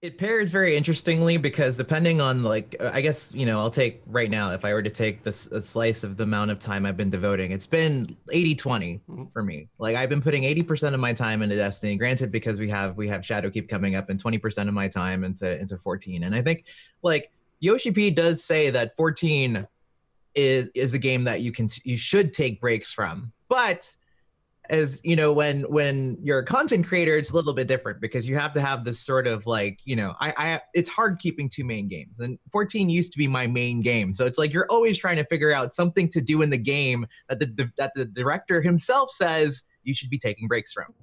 It pairs very interestingly because depending on like uh, I guess you know I'll take right now if I were to take this a slice of the amount of time I've been devoting it's been 80 20 Mhm. for me. Like I've been putting 80% of my time into Destiny. Granted because we have we have Shadowkeep coming up and 20% of my time into into 14 and I think like Yoshi P does say that 14 is is a game that you can you should take breaks from. But as you know when when you're a content creator it's a little bit different because you have to have this sort of like you know i i it's hard keeping two main games and 14 used to be my main game. So it's like you're always trying to figure out something to do in the game that the that the director himself says you should be taking breaks from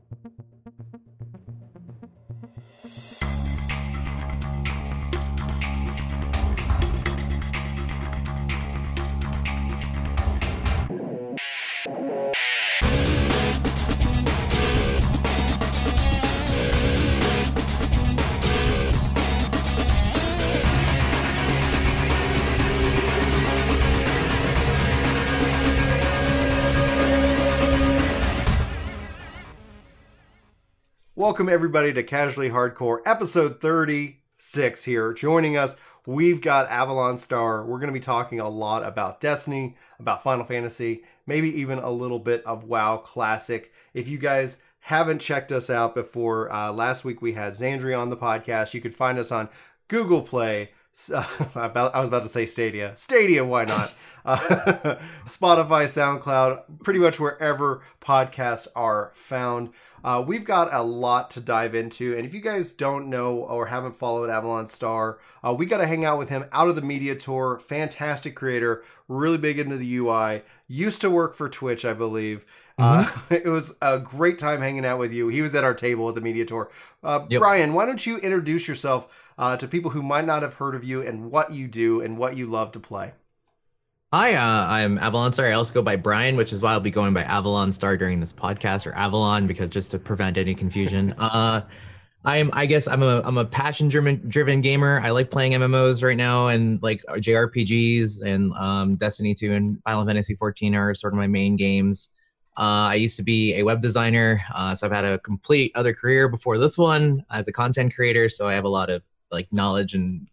Welcome everybody to Casually Hardcore, episode 36 here. Joining us, we've got Avalon Star. We're going to be talking a lot about Destiny, about Final Fantasy, maybe even a little bit of WoW Classic. If you guys haven't checked us out before, uh, last week we had Xandri on the podcast. You could find us on Google Play. about, I was about to say Stadia. Stadia, why not? Uh, Spotify, SoundCloud, pretty much wherever podcasts are found. Uh, we've got a lot to dive into, and if you guys don't know or haven't followed Avalon Star, uh, we got to hang out with him out of the media tour. Fantastic creator, really big into the UI. Used to work for Twitch, I believe. Uh, it was a great time hanging out with you. He was at our table at the media tour. Uh, Yep. Brian, why don't you introduce yourself uh, to people who might not have heard of you and what you do and what you love to play? Hi, uh, I'm Avalon Star. I also go by Brian, which is why I'll be going by Avalon Star during this podcast, or Avalon, because just to prevent any confusion. Uh, I'm, I guess, I'm a, I'm a passion driven, driven gamer. I like playing MMOs right now, and like JRPGs and um, Destiny 2 and Final Fantasy 14 are sort of my main games. Uh, I used to be a web designer, uh, so I've had a complete other career before this one as a content creator. So I have a lot of like knowledge and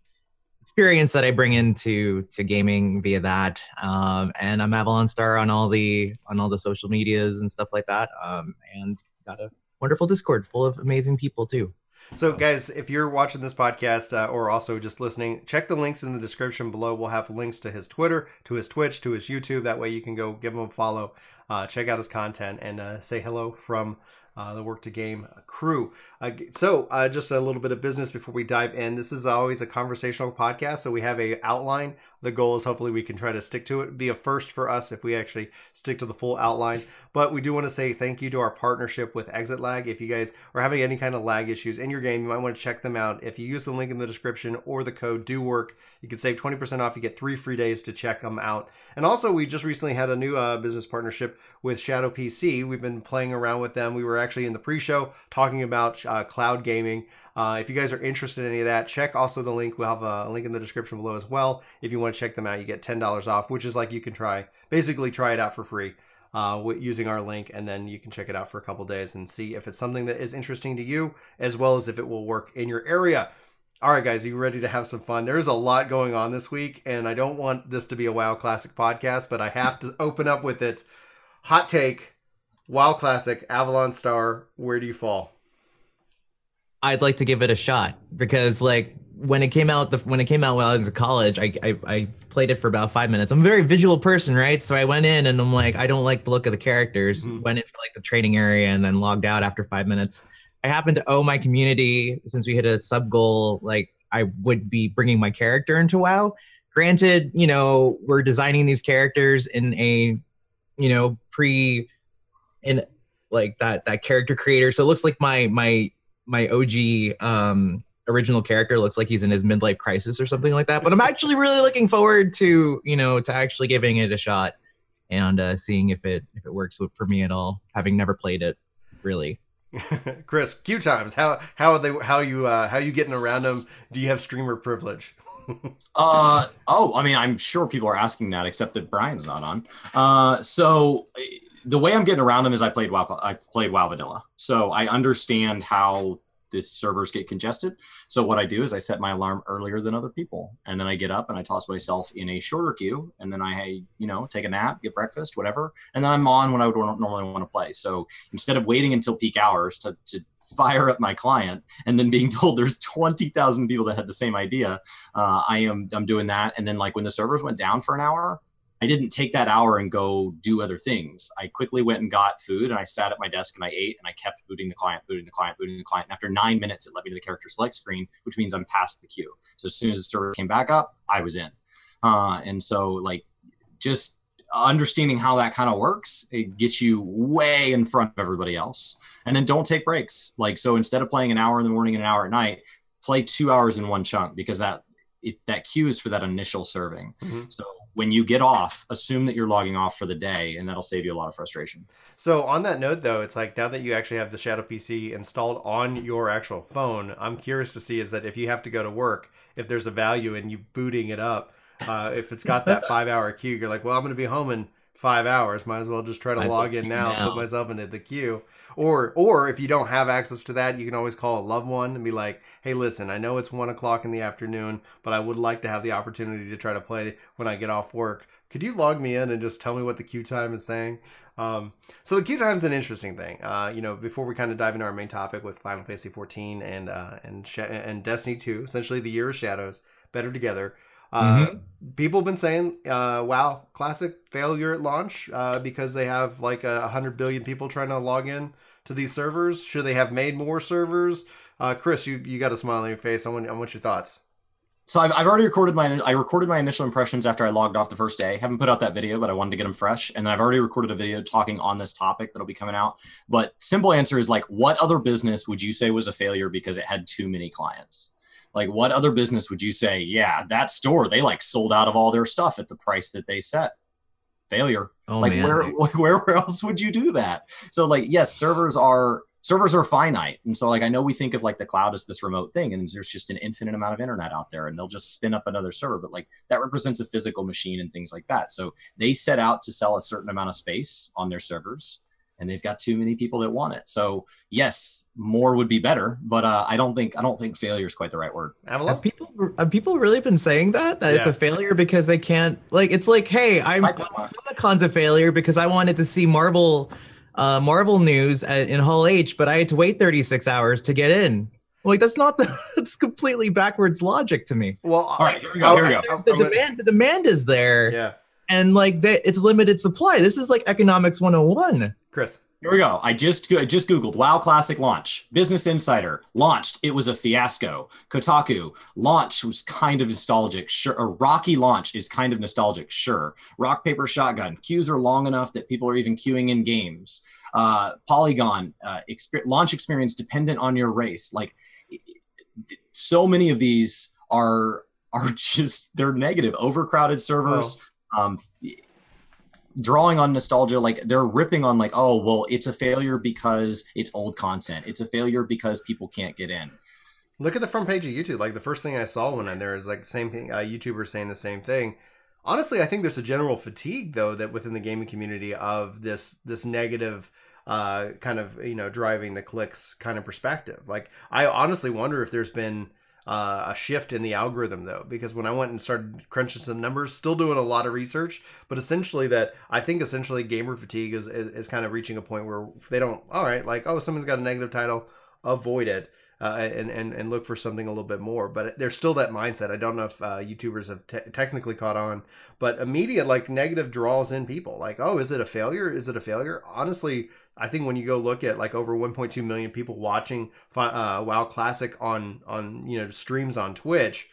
experience that I bring into to gaming via that. Um, and I'm Avalon Star on all the on all the social medias and stuff like that. Um, and got a wonderful Discord full of amazing people too. So, guys, if you're watching this podcast uh, or also just listening, check the links in the description below. We'll have links to his Twitter, to his Twitch, to his YouTube. That way you can go give him a follow, uh, check out his content, and uh, say hello from uh, the Work to Game crew. Uh, so, uh, just a little bit of business before we dive in. This is always a conversational podcast, so we have a outline. The goal is hopefully we can try to stick to it. It'd be a first for us if we actually stick to the full outline. But we do want to say thank you to our partnership with ExitLag. If you guys are having any kind of lag issues in your game, you might want to check them out. If you use the link in the description or the code do work, you can save 20% off. You get three free days to check them out. And also, we just recently had a new uh, business partnership with Shadow PC. We've been playing around with them. We were actually in the pre show talking about uh, cloud gaming. Uh, if you guys are interested in any of that, check also the link. We'll have a link in the description below as well. If you want to check them out, you get $10 off, which is like you can try, basically try it out for free uh, using our link, and then you can check it out for a couple days and see if it's something that is interesting to you, as well as if it will work in your area. All right, guys, are you ready to have some fun? There is a lot going on this week, and I don't want this to be a WoW Classic podcast, but I have to open up with it. Hot take WoW Classic, Avalon Star, where do you fall? I'd like to give it a shot because like when it came out the when it came out when I was in college, I, I I played it for about five minutes. I'm a very visual person, right? So I went in and I'm like, I don't like the look of the characters. Mhm. Went into like the training area and then logged out after five minutes. I happen to owe my community since we hit a sub goal. Like I would be bringing my character into WoW. Granted, you know we're designing these characters in a, you know, pre, in like that that character creator. So it looks like my my my OG um original character looks like he's in his midlife crisis or something like that. But I'm actually really looking forward to you know to actually giving it a shot and uh, seeing if it if it works for me at all, having never played it really. Chris, Q times. How how are they? How you uh, how you getting around them? Do you have streamer privilege? Uh oh, I mean, I'm sure people are asking that, except that Brian's not on. Uh, so the way I'm getting around them is I played WoW. I played WoW Vanilla, so I understand how the servers get congested. So what I do is I set my alarm earlier than other people, and then I get up and I toss myself in a shorter queue, and then I you know take a nap, get breakfast, whatever, and then I'm on when I would normally want to play. So instead of waiting until peak hours to to fire up my client and then being told there's 20,000 people that had the same idea, uh, I am I'm doing that. And then like when the servers went down for an hour, I didn't take that hour and go do other things. I quickly went and got food and I sat at my desk and I ate and I kept booting the client, booting the client, booting the client. And after nine minutes, it led me to the character select screen, which means I'm past the queue. So as soon as the server came back up, I was in. Uh, and so like just understanding how that kind of works, it gets you way in front of everybody else. And then don't take breaks. Like so instead of playing an hour in the morning and an hour at night, play two hours in one chunk because that it, that queue is for that initial serving. Mm-hmm. So when you get off, assume that you're logging off for the day, and that'll save you a lot of frustration. So on that note, though, it's like now that you actually have the Shadow PC installed on your actual phone, I'm curious to see is that if you have to go to work, if there's a value in you booting it up, uh, if it's got that five hour queue, you're like, well, I'm going to be home in five hours. Might as well just try to log in now, now, put myself into the queue. Or or if you don't have access to that, you can always call a loved one and be like, "Hey, listen, I know it's one o'clock in the afternoon, but I would like to have the opportunity to try to play when I get off work. Could you log me in and just tell me what the queue time is saying?" Um, so the queue time is an interesting thing. Uh, you know, before we kind of dive into our main topic with Final Fantasy 14 and uh, and Sh- and Destiny 2, essentially the Year of Shadows, better together. Uh, mm-hmm. People have been saying, uh, "Wow, classic failure at launch uh, because they have like a hundred billion people trying to log in to these servers. Should they have made more servers?" Uh, Chris, you, you got a smile on your face. I want I want your thoughts. So I've, I've already recorded my I recorded my initial impressions after I logged off the first day. Haven't put out that video, but I wanted to get them fresh. And I've already recorded a video talking on this topic that'll be coming out. But simple answer is like, what other business would you say was a failure because it had too many clients? Like what other business would you say yeah that store they like sold out of all their stuff at the price that they set. Failure. Oh, like man. where like where else would you do that? So like yes servers are servers are finite. And so like i know we think of like the cloud as this remote thing and there's just an infinite amount of internet out there and they'll just spin up another server but like that represents a physical machine and things like that. So they set out to sell a certain amount of space on their servers and they've got too many people that want it. So yes, more would be better, but uh, I don't think I don't think failure is quite the right word. Have people have people really been saying that that yeah. it's a failure because they can't like it's like hey I'm on the cons of failure because I wanted to see Marvel uh, Marvel news at, in Hall H, but I had to wait 36 hours to get in. Like that's not the that's completely backwards logic to me. Well, all right, here we go. Here we go. The demand the demand is there. Yeah. And like that it's limited supply. This is like economics 101. Chris. Here we go. I just I just googled WoW Classic launch. Business Insider launched. It was a fiasco. Kotaku launch was kind of nostalgic. Sure, a rocky launch is kind of nostalgic. Sure. Rock paper shotgun queues are long enough that people are even queuing in games. Uh, Polygon uh, exper- launch experience dependent on your race. Like so many of these are are just they're negative. Overcrowded servers. Oh. Um, drawing on nostalgia like they're ripping on like oh well it's a failure because it's old content. It's a failure because people can't get in. Look at the front page of youtube. Like the first thing i saw when i there is like same thing uh, youtubers saying the same thing. Honestly i think there's a general fatigue though that within the gaming community of this this negative uh kind of you know driving the clicks kind of perspective. Like i honestly wonder if there's been uh, a shift in the algorithm though because when i went and started crunching some numbers still doing a lot of research but essentially that i think essentially gamer fatigue is, is, is kind of reaching a point where they don't all right like oh someone's got a negative title avoid it uh, and, and and look for something a little bit more. But there's still that mindset. I don't know if uh, YouTubers have te- technically caught on, but immediate like negative draws in people. Like, oh, is it a failure? Is it a failure? Honestly, I think when you go look at like over 1.2 million people watching uh, WoW Classic on on you know streams on Twitch,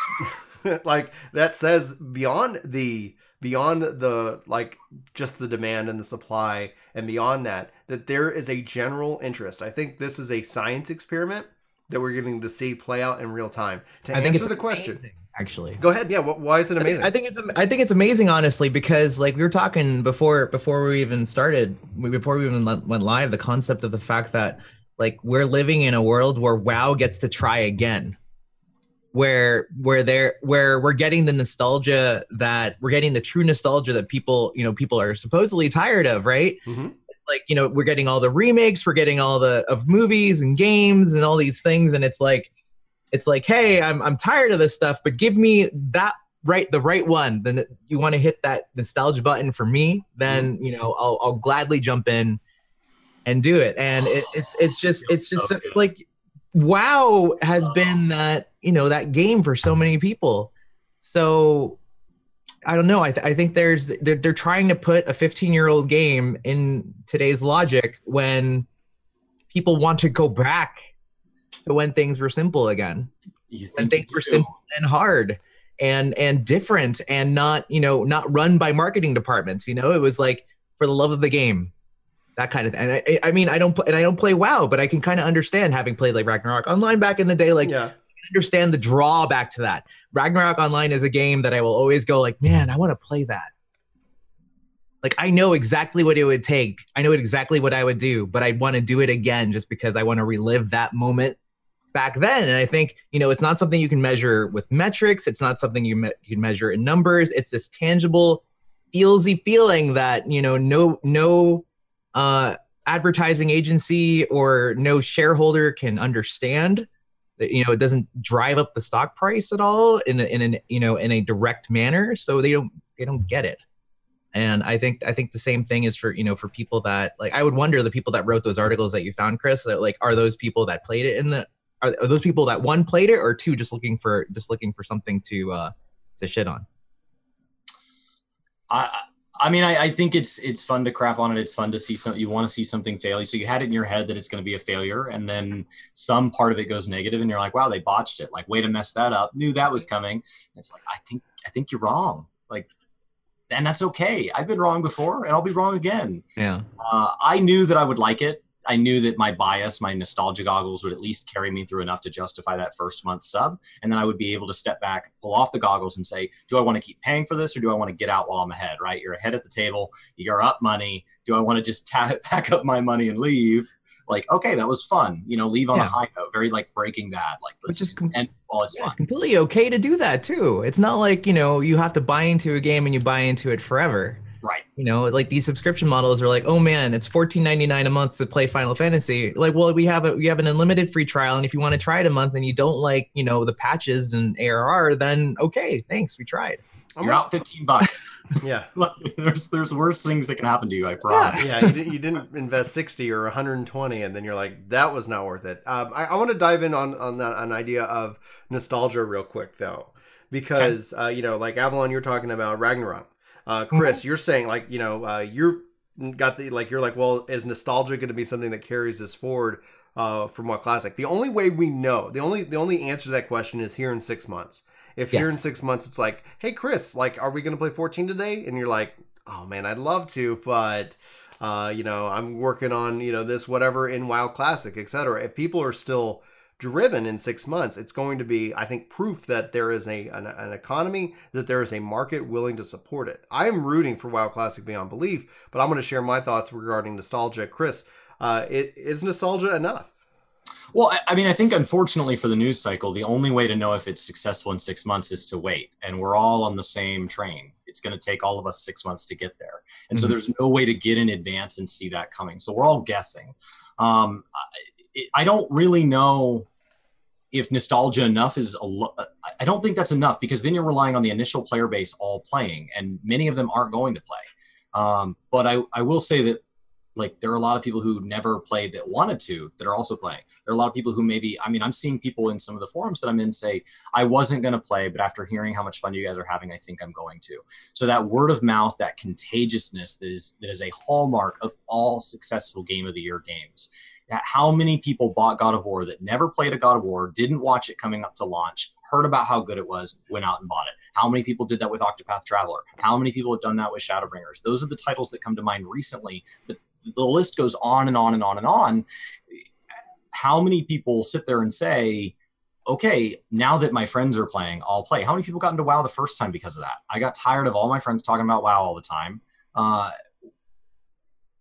like that says beyond the beyond the like just the demand and the supply and beyond that that there is a general interest. I think this is a science experiment that we're getting to see play out in real time. To I answer the amazing, question, actually, go ahead. Yeah, why is it amazing? I think, I think it's I think it's amazing, honestly, because like we were talking before before we even started, before we even went live, the concept of the fact that like we're living in a world where WoW gets to try again where where they're where we're getting the nostalgia that we're getting the true nostalgia that people you know people are supposedly tired of right mm-hmm like you know we're getting all the remakes we're getting all the of movies and games and all these things and it's like it's like hey i'm, I'm tired of this stuff but give me that right the right one. Then you want to hit that nostalgia button for me then mm-hmm. you know i'll, I'll gladly jump in and do it. And it, it's it's just it's just so so- like wow has been that you know that game for so many people. So i don't know i, th- I think there's they're, they're trying to put a 15 year old game in today's logic when people want to go back to when things were simple again You when things you were simple and hard and and different and not you know not run by marketing departments you know it was like for the love of the game that kind of thing. And I, I mean, I don't play, and I don't play WoW, but I can kind of understand having played like Ragnarok Online back in the day. Like, yeah, understand the drawback to that. Ragnarok Online is a game that I will always go like, man, I want to play that. Like, I know exactly what it would take. I know exactly what I would do, but I want to do it again just because I want to relive that moment back then. And I think you know, it's not something you can measure with metrics. It's not something you, me- you can measure in numbers. It's this tangible, feelsy feeling that you know, no, no uh, advertising agency or no shareholder can understand. You know, it doesn't drive up the stock price at all in a, in an you know in a direct manner, so they don't they don't get it. And I think I think the same thing is for you know for people that like I would wonder the people that wrote those articles that you found, Chris, that like are those people that played it in the are, are those people that one played it or two just looking for just looking for something to uh to shit on. I I mean, I, I think it's it's fun to crap on it. It's fun to see some. You want to see something fail. So you had it in your head that it's going to be a failure, and then some part of it goes negative, and you're like, "Wow, they botched it! Like, way to mess that up. Knew that was coming." And it's like, I think I think you're wrong. Like, and that's okay. I've been wrong before, and I'll be wrong again. Yeah. Uh, I knew that I would like it. I knew that my bias, my nostalgia goggles would at least carry me through enough to justify that first month sub. And then I would be able to step back, pull off the goggles and say, do I want to keep paying for this or do I want to get out while I'm ahead, right? You're ahead at the table. You're up money. Do I want to just ta- pack up my money and leave? Like, okay, that was fun. You know, leave on Yeah. a high note, very like breaking bad. Like, let's is com- end while it's Yeah, fun. completely okay to do that too. It's not like, you know, you have to buy into a game and you buy into it forever. Right. You know, like these subscription models are like, oh man, it's fourteen ninety nine a month to play Final Fantasy. Like, well, we have a we have an unlimited free trial, and if you want to try it a month and you don't like, you know, the patches and ARR, then okay, thanks, we tried. I'm You're out 15 bucks. yeah, Like, there's there's worse things that can happen to you, I promise. yeah. You, didn't, you didn't invest sixty or one hundred and twenty, and then you're like, that was not worth it. Um, I, I want to dive in on on that, an idea of nostalgia real quick though, because uh, you know, like Avalon, you're talking about Ragnarok. Uh, Chris, you're saying like you know, uh, you're got the like you're like, well, is nostalgia going to be something that carries this forward uh, from what classic? The only way we know, the only the only answer to that question is here in six months. If here in six months it's like, hey Chris, like, are we going to play 14 today? And you're like, oh man, I'd love to, but uh, you know, I'm working on you know this whatever in WoW Classic, etc. If people are still driven in six months, it's going to be, I think, proof that there is a an, an economy, that there is a market willing to support it. I am rooting for WoW Classic beyond belief, but I'm going to share my thoughts regarding nostalgia. Chris, uh, it is nostalgia enough? Well, I- I mean, I think unfortunately for the news cycle, the only way to know if it's successful in six months is to wait. And we're all on the same train. It's going to take all of us six months to get there. And so Mhm. there's no way to get in advance and see that coming. So we're all guessing. Um, I, I don't really know if nostalgia enough is a lo- I- don't think that's enough because then you're relying on the initial player base all playing, and many of them aren't going to play. Um, but I, I will say that like there are a lot of people who never played that wanted to that are also playing. There are a lot of people who maybe I mean I'm seeing people in some of the forums that I'm in say I wasn't going to play, but after hearing how much fun you guys are having, I think I'm going to. So that word of mouth, that contagiousness that is that is a hallmark of all successful game of the year games. That How many people bought God of War that never played a God of War, didn't watch it coming up to launch, heard about how good it was, went out and bought it? How many people did that with Octopath Traveler? How many people have done that with Shadowbringers? Those are the titles that come to mind recently. But the list goes on and on and on and on. How many people sit there and say, okay, now that my friends are playing, I'll play. How many people got into WoW the first time because of that? I got tired of all my friends talking about WoW all the time. Uh,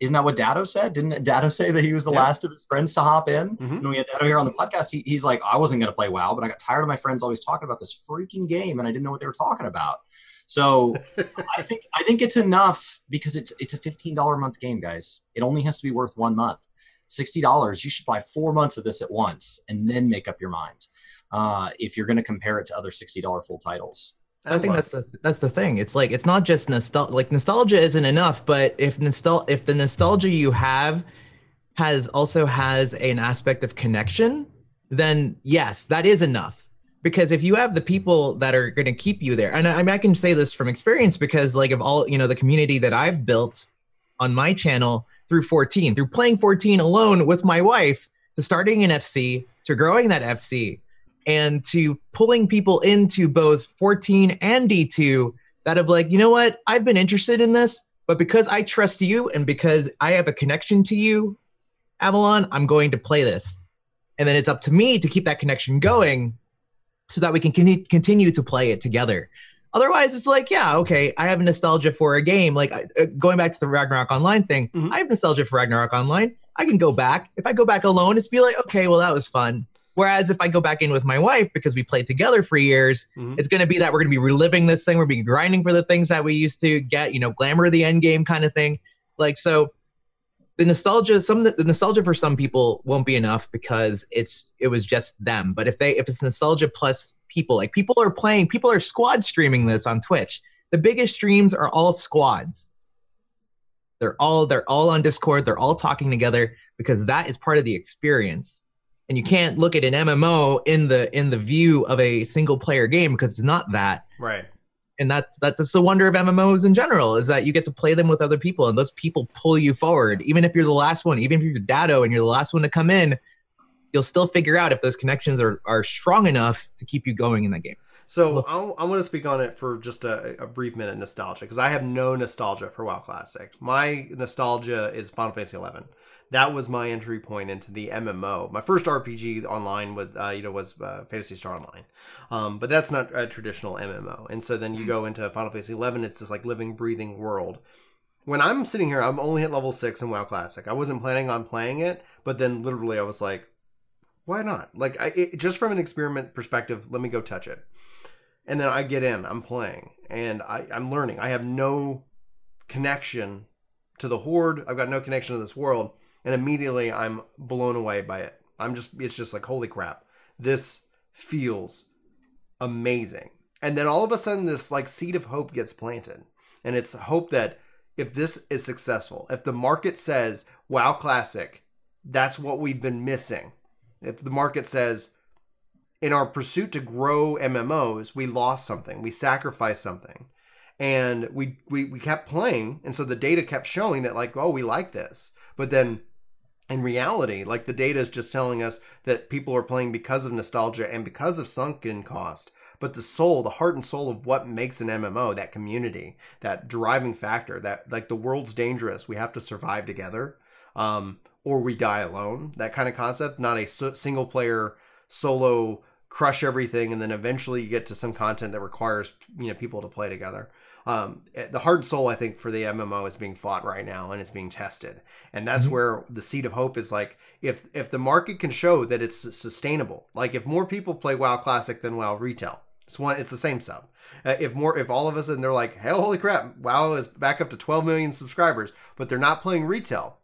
isn't that what Dado said? Didn't Dado say that he was the Yeah. last of his friends to hop in? Mhm. When we had Dado here on the podcast, he, he's like, I wasn't going to play WoW, but I got tired of my friends always talking about this freaking game and I didn't know what they were talking about. So I think I think it's enough because it's it's a fifteen dollar a month game, guys. It only has to be worth one month. Sixty dollars, you should buy four months of this at once and then make up your mind. Uh, if you're going to compare it to other sixty dollar full titles. I think that's the that's the thing. It's like it's not just nostalgia. Like nostalgia isn't enough, but if nostal if the nostalgia you have has also has an aspect of connection, then yes, that is enough. Because if you have the people that are going to keep you there, and I, I, mean, I can say this from experience because like of all you know the community that I've built on my channel through 14, through playing 14 alone with my wife, to starting an FC, to growing that FC, and to pulling people into both 14 and D2 that have like, you know what, I've been interested in this, but because I trust you and because I have a connection to you, Avalon, I'm going to play this. And then it's up to me to keep that connection going so that we can con- continue to play it together. Otherwise, it's like, yeah, okay, I have nostalgia for a game. Like uh, going back to the Ragnarok Online thing, mm-hmm. I have nostalgia for Ragnarok Online. I can go back. If I go back alone, it's be like, okay, well, that was fun. Whereas if I go back in with my wife because we played together for years, mm-hmm. it's going to be that we're going to be reliving this thing. We're going to be grinding for the things that we used to get, you know, glamour of the end game kind of thing. Like so, the nostalgia, some the nostalgia for some people won't be enough because it's it was just them. But if they if it's nostalgia plus people, like people are playing, people are squad streaming this on Twitch. The biggest streams are all squads. They're all they're all on Discord. They're all talking together because that is part of the experience and you can't look at an MMO in the in the view of a single player game because it's not that. Right. And that's that's the wonder of MMOs in general is that you get to play them with other people and those people pull you forward. Even if you're the last one, even if you're Dado and you're the last one to come in, you'll still figure out if those connections are are strong enough to keep you going in that game. So I'll, I want to speak on it for just a, a brief minute, nostalgia, because I have no nostalgia for WoW Classic. My nostalgia is Final Fantasy Eleven that was my entry point into the MMO. My first RPG online was, uh, you know, was uh, Phantasy Star Online, um, but that's not a traditional MMO. And so then you go into Final Fantasy Eleven. It's this like living, breathing world. When I'm sitting here, I'm only at level six in WoW Classic. I wasn't planning on playing it, but then literally I was like, why not? Like, I, it, just from an experiment perspective, let me go touch it. And then I get in, I'm playing, and I, I'm learning. I have no connection to the horde. I've got no connection to this world and immediately I'm blown away by it. I'm just it's just like holy crap. This feels amazing. And then all of a sudden this like seed of hope gets planted. And it's hope that if this is successful, if the market says wow classic, that's what we've been missing. If the market says in our pursuit to grow MMOs, we lost something, we sacrificed something. And we, we we kept playing, and so the data kept showing that like, oh, we like this. But then in reality, like the data is just telling us that people are playing because of nostalgia and because of sunken cost. But the soul, the heart and soul of what makes an MMO, that community, that driving factor, that like the world's dangerous, we have to survive together, um, or we die alone. That kind of concept, not a single player solo crush everything, and then eventually you get to some content that requires you know people to play together um, eh, the hard soul I think for the MMO is being fought right now and it's being tested, and that's mm-hmm. where the seed of hope is like if if the market can show that it's sustainable, like if more people play WoW Classic than WoW Retail, it's one it's the same sub. Uh, if more if all of us and they're like hell holy crap WoW is back up to 12 million subscribers, but they're not playing retail,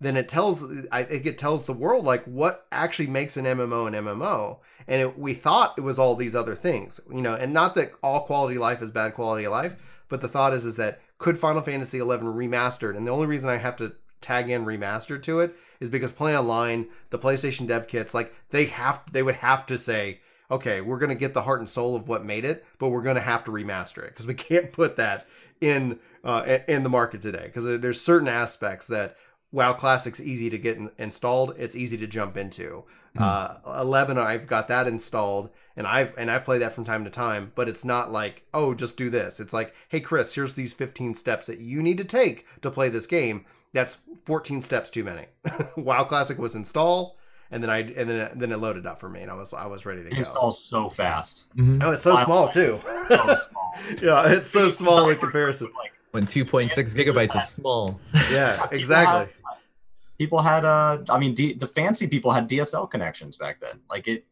then it tells I think it tells the world like what actually makes an MMO an MMO. And it, we thought it was all these other things, you know, and not that all quality life is bad quality of life, but the thought is is that could Final Fantasy XI remastered, and the only reason I have to tag in remastered to it is because PlayOnline, the PlayStation dev kits, like they have they would have to say, okay, we're gonna get the heart and soul of what made it, but we're gonna have to remaster it because we can't put that in uh, in the market today because there's certain aspects that WoW Classic's easy to get in, installed. It's easy to jump into. Mm. Uh, Eleven, I've got that installed, and I've and I play that from time to time. But it's not like oh, just do this. It's like hey, Chris, here's these 15 steps that you need to take to play this game. That's 14 steps too many. WoW Classic was install, and then I and then then it loaded up for me, and I was I was ready to go. It installs so fast. Mm-hmm. Oh, it's so small too. so small. yeah, it's so small in comparison. Like when 2.6 gigabytes is small. Yeah, exactly. People had, uh, I mean, D, the fancy people had DSL connections back then. Like it,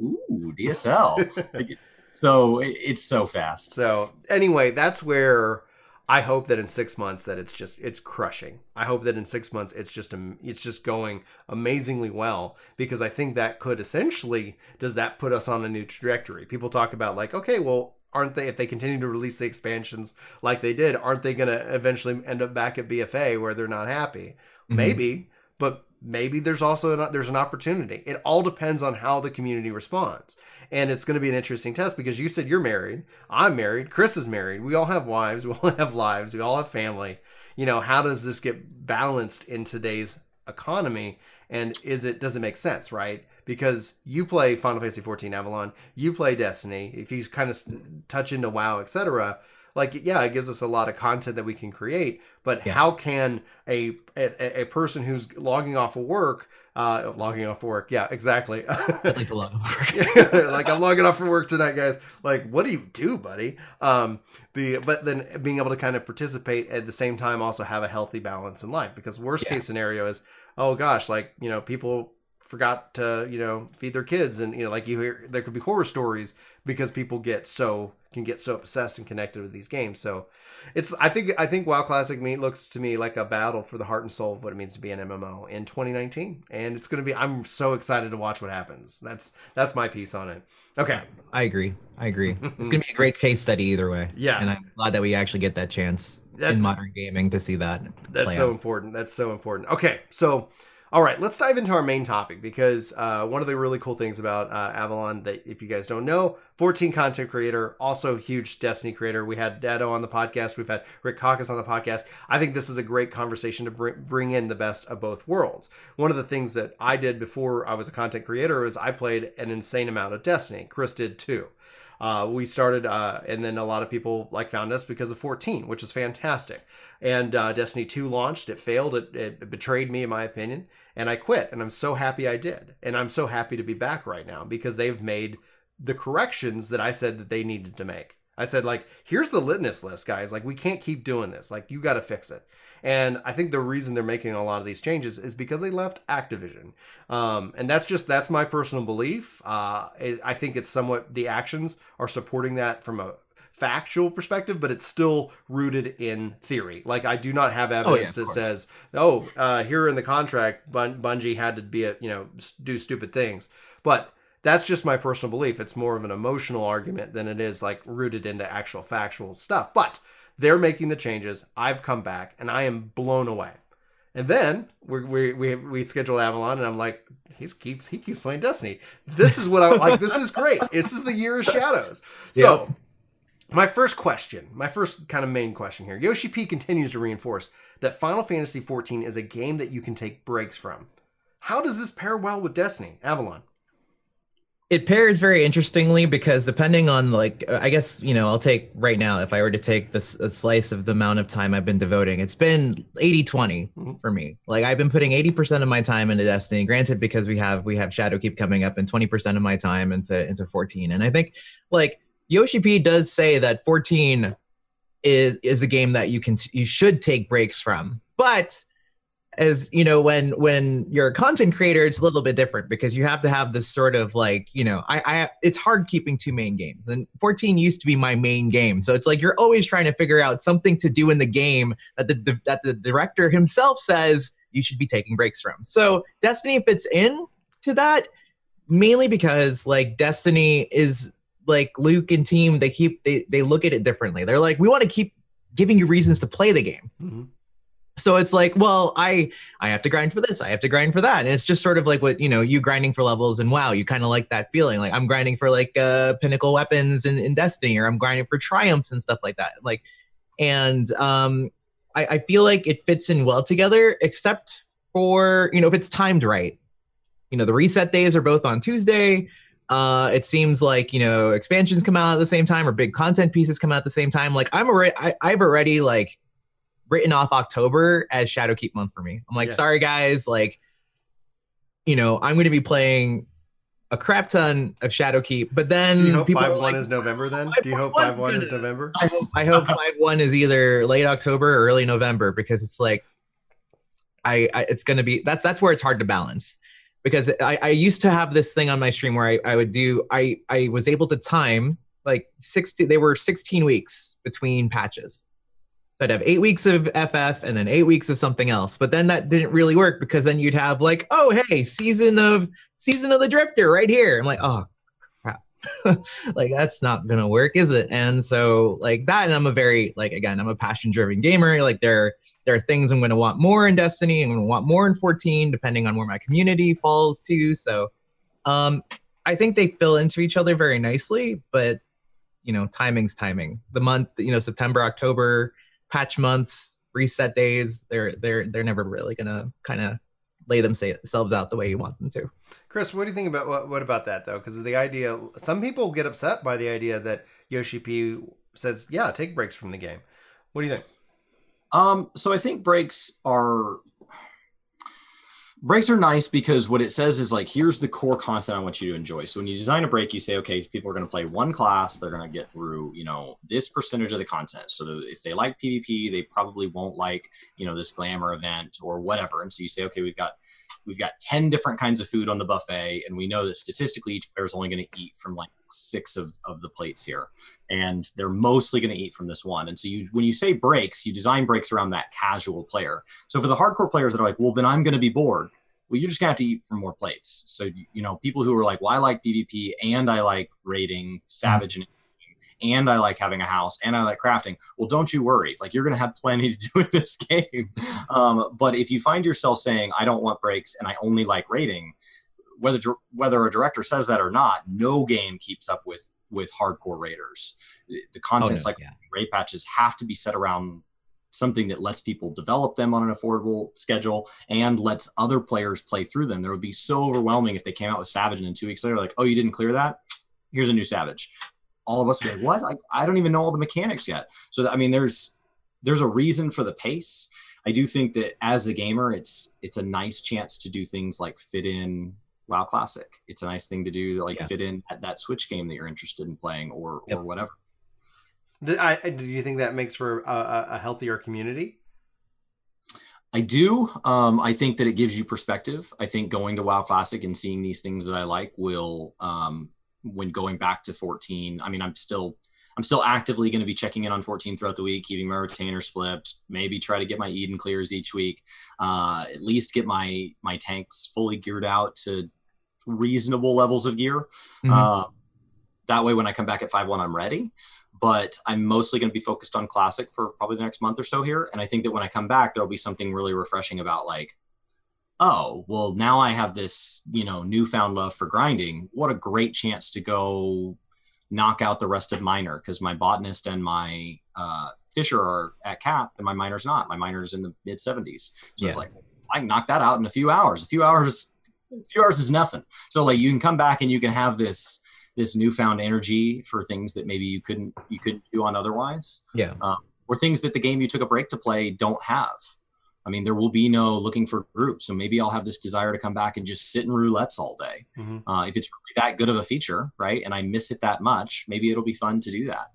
ooh, DSL. So it's so fast. So anyway, that's where I hope that in six months that it's just it's crushing. I hope that in six months it's just it's just going amazingly well because I think that could essentially does that put us on a new trajectory. People talk about like okay, well aren't they if they continue to release the expansions like they did, aren't they going to eventually end up back at BFA where they're not happy? Mhm. Maybe, but maybe there's also an, there's an opportunity. It all depends on how the community responds. And it's going to be an interesting test because you said you're married. I'm married. Chris is married. We all have wives. We all have lives. We all have family. You know, how does this get balanced in today's economy? And is it does it make sense, right? Because you play Final Fantasy 14 Avalon, you play Destiny. If you kind of touch into WoW, etc., like yeah, it gives us a lot of content that we can create. But Yeah. how can a, a a person who's logging off of work, uh, logging off of work, yeah, exactly. I'd like to log work. like I'm logging off for work tonight, guys. Like, what do you do, buddy? Um, the but then being able to kind of participate at the same time, also have a healthy balance in life. Because worst Yeah. case scenario is, oh gosh, like you know, people forgot to you know feed their kids, and you know, like you hear there could be horror stories because people get so can get so obsessed and connected with these games. So it's I think I think WoW Classic Meet looks to me like a battle for the heart and soul of what it means to be an MMO in 2019, and it's going to be. I'm so excited to watch what happens. That's that's my piece on it. Okay, I agree. I agree. It's gonna be a great case study either way. Yeah. And I'm glad that we actually get that chance That- in modern gaming to see that. that's so out. important. That's so important. Okay, so all right, let's dive into our main topic because uh, one of the really cool things about uh, Avalon that if you guys don't know, 14 content creator, also huge Destiny creator. We had Dado on the podcast. We've had Rick Caucus on the podcast. I think this is a great conversation to bring, bring in the best of both worlds. One of the things that I did before I was a content creator is I played an insane amount of Destiny. Chris did too. Uh, we started, uh, and then a lot of people like found us because of 14, which is fantastic. And uh, Destiny 2 launched. It failed. It, it betrayed me, in my opinion, and I quit. And I'm so happy I did. And I'm so happy to be back right now because they've made the corrections that I said that they needed to make. I said, like, here's the litmus list, guys. Like, we can't keep doing this. Like, you got to fix it. And I think the reason they're making a lot of these changes is because they left Activision. Um, and that's just that's my personal belief. Uh, it, I think it's somewhat the actions are supporting that from a factual perspective, but it's still rooted in theory. Like I do not have evidence of that course. says, "Oh, uh, here in the contract, Bun- Bungie had to be a you know do stupid things." But that's just my personal belief. It's more of an emotional argument than it is like rooted into actual factual stuff. But they're making the changes. I've come back and I am blown away. And then we we we we scheduled Avalon, and I'm like, he keeps he keeps playing Destiny. This is what I like. This is great. This is the year of shadows. So, my first question, my first kind of main question here, Yoshi P continues to reinforce that Final Fantasy XIV is a game that you can take breaks from. How does this pair well with Destiny, Avalon? It pairs very interestingly because depending on like uh, I guess you know I'll take right now if I were to take this a slice of the amount of time I've been devoting it's been 80 20 Mhm. for me. Like I've been putting 80% of my time into Destiny. Granted because we have we have Shadowkeep coming up and 20% of my time into into 14 and I think like Yoshi P does say that 14 is is a game that you can you should take breaks from. But as you know when when you're a content creator it's a little bit different because you have to have this sort of like you know i i it's hard keeping two main games and 14 used to be my main game. So it's like you're always trying to figure out something to do in the game that the that the director himself says you should be taking breaks from. So destiny fits in to that mainly because like destiny is like luke and team they keep they, they look at it differently. They're like we want to keep giving you reasons to play the game. Mm-hmm. So it's like well i i have to grind for this i have to grind for that. And it's just sort of like what you know you grinding for levels and wow you kind of like that feeling. Like i'm grinding for like uh pinnacle weapons in, in destiny or i'm grinding for triumphs and stuff like that. Like and um I, I feel like it fits in well together except for you know if it's timed right. You know the reset days are both on tuesday. Uh it seems like you know expansions come out at the same time or big content pieces come out at the same time. Like i'm already I, i've already like written off October as Shadowkeep month for me. I'm like, Yeah. sorry guys, like, you know, I'm going to be playing a crap ton of Shadowkeep, but then Do you hope people five one like, is November then? Do you hope five one is November? I hope, I hope five one is either late October or early November because it's like, I, I it's going to be that's that's where it's hard to balance because I, I used to have this thing on my stream where I, I would do I I was able to time like 60 they were 16 weeks between patches so i'd have eight weeks of ff and then eight weeks of something else but then that didn't really work because then you'd have like oh hey season of season of the drifter right here. I'm like oh crap. Like that's not gonna work is it? And so like that and i'm a very like again i'm a passion driven gamer. Like there there are things i'm to want more in destiny i'm to want more in 14 depending on where my community falls to. So um i think they fill into each other very nicely but you know timing's timing. The month you know september october patch months reset days they're they're they're never really gonna kind of lay themselves out the way you want them to. Chris what do you think about what, what about that though? Because the idea some people get upset by the idea that yoshi p says yeah take breaks from the game. What do you think? Um so i think breaks are breaks are nice because what it says is like here's the core content i want you to enjoy. So when you design a break you say okay people are going to play one class they're going to get through you know this percentage of the content. So if they like pvp they probably won't like you know this glamour event or whatever. And so you say okay we've got we've got 10 different kinds of food on the buffet and we know that statistically each player is only going to eat from like six of, of the plates here and they're mostly going to eat from this one and so you when you say breaks you design breaks around that casual player. So for the hardcore players that are like well then i'm going to be bored well you're just going to have to eat from more plates. So you know people who are like well i like pvp and i like raiding savage and and I like having a house and I like crafting. Well, don't you worry. Like you're going to have plenty to do in this game. Um, but if you find yourself saying, I don't want breaks and I only like raiding, whether whether a director says that or not, no game keeps up with with hardcore raiders. The contents oh, no, like yeah. raid patches have to be set around something that lets people develop them on an affordable schedule and lets other players play through them. There would be so overwhelming if they came out with Savage and then two weeks later, like, oh, you didn't clear that? Here's a new Savage all of us would be like, what? Like, I don't even know all the mechanics yet. So I mean, there's there's a reason for the pace. I do think that as a gamer, it's it's a nice chance to do things like fit in WoW Classic. It's a nice thing to do to like yeah. fit in at that Switch game that you're interested in playing or yep. or whatever. Do, I, do you think that makes for a, a healthier community? I do. Um, I think that it gives you perspective. I think going to WoW Classic and seeing these things that I like will um, when going back to 14 i mean i'm still i'm still actively going to be checking in on 14 throughout the week keeping my retainers flipped maybe try to get my eden clears each week uh, at least get my my tanks fully geared out to reasonable levels of gear mm-hmm. uh, that way when i come back at 5-1 i'm ready but i'm mostly going to be focused on classic for probably the next month or so here and i think that when i come back there'll be something really refreshing about like oh well now i have this you know newfound love for grinding. What a great chance to go knock out the rest of miner because my botanist and my uh, fisher are at cap and my miner's not. My miner's in the mid 70s so yeah. it's like i can knock that out in a few hours. A few hours a few hours is nothing. So like you can come back and you can have this this newfound energy for things that maybe you couldn't you couldn't do on otherwise. Yeah. Um, or things that the game you took a break to play don't have I mean, there will be no looking for groups. So maybe I'll have this desire to come back and just sit in roulettes all day. Mm-hmm. Uh, if it's really that good of a feature, right, and I miss it that much, maybe it'll be fun to do that.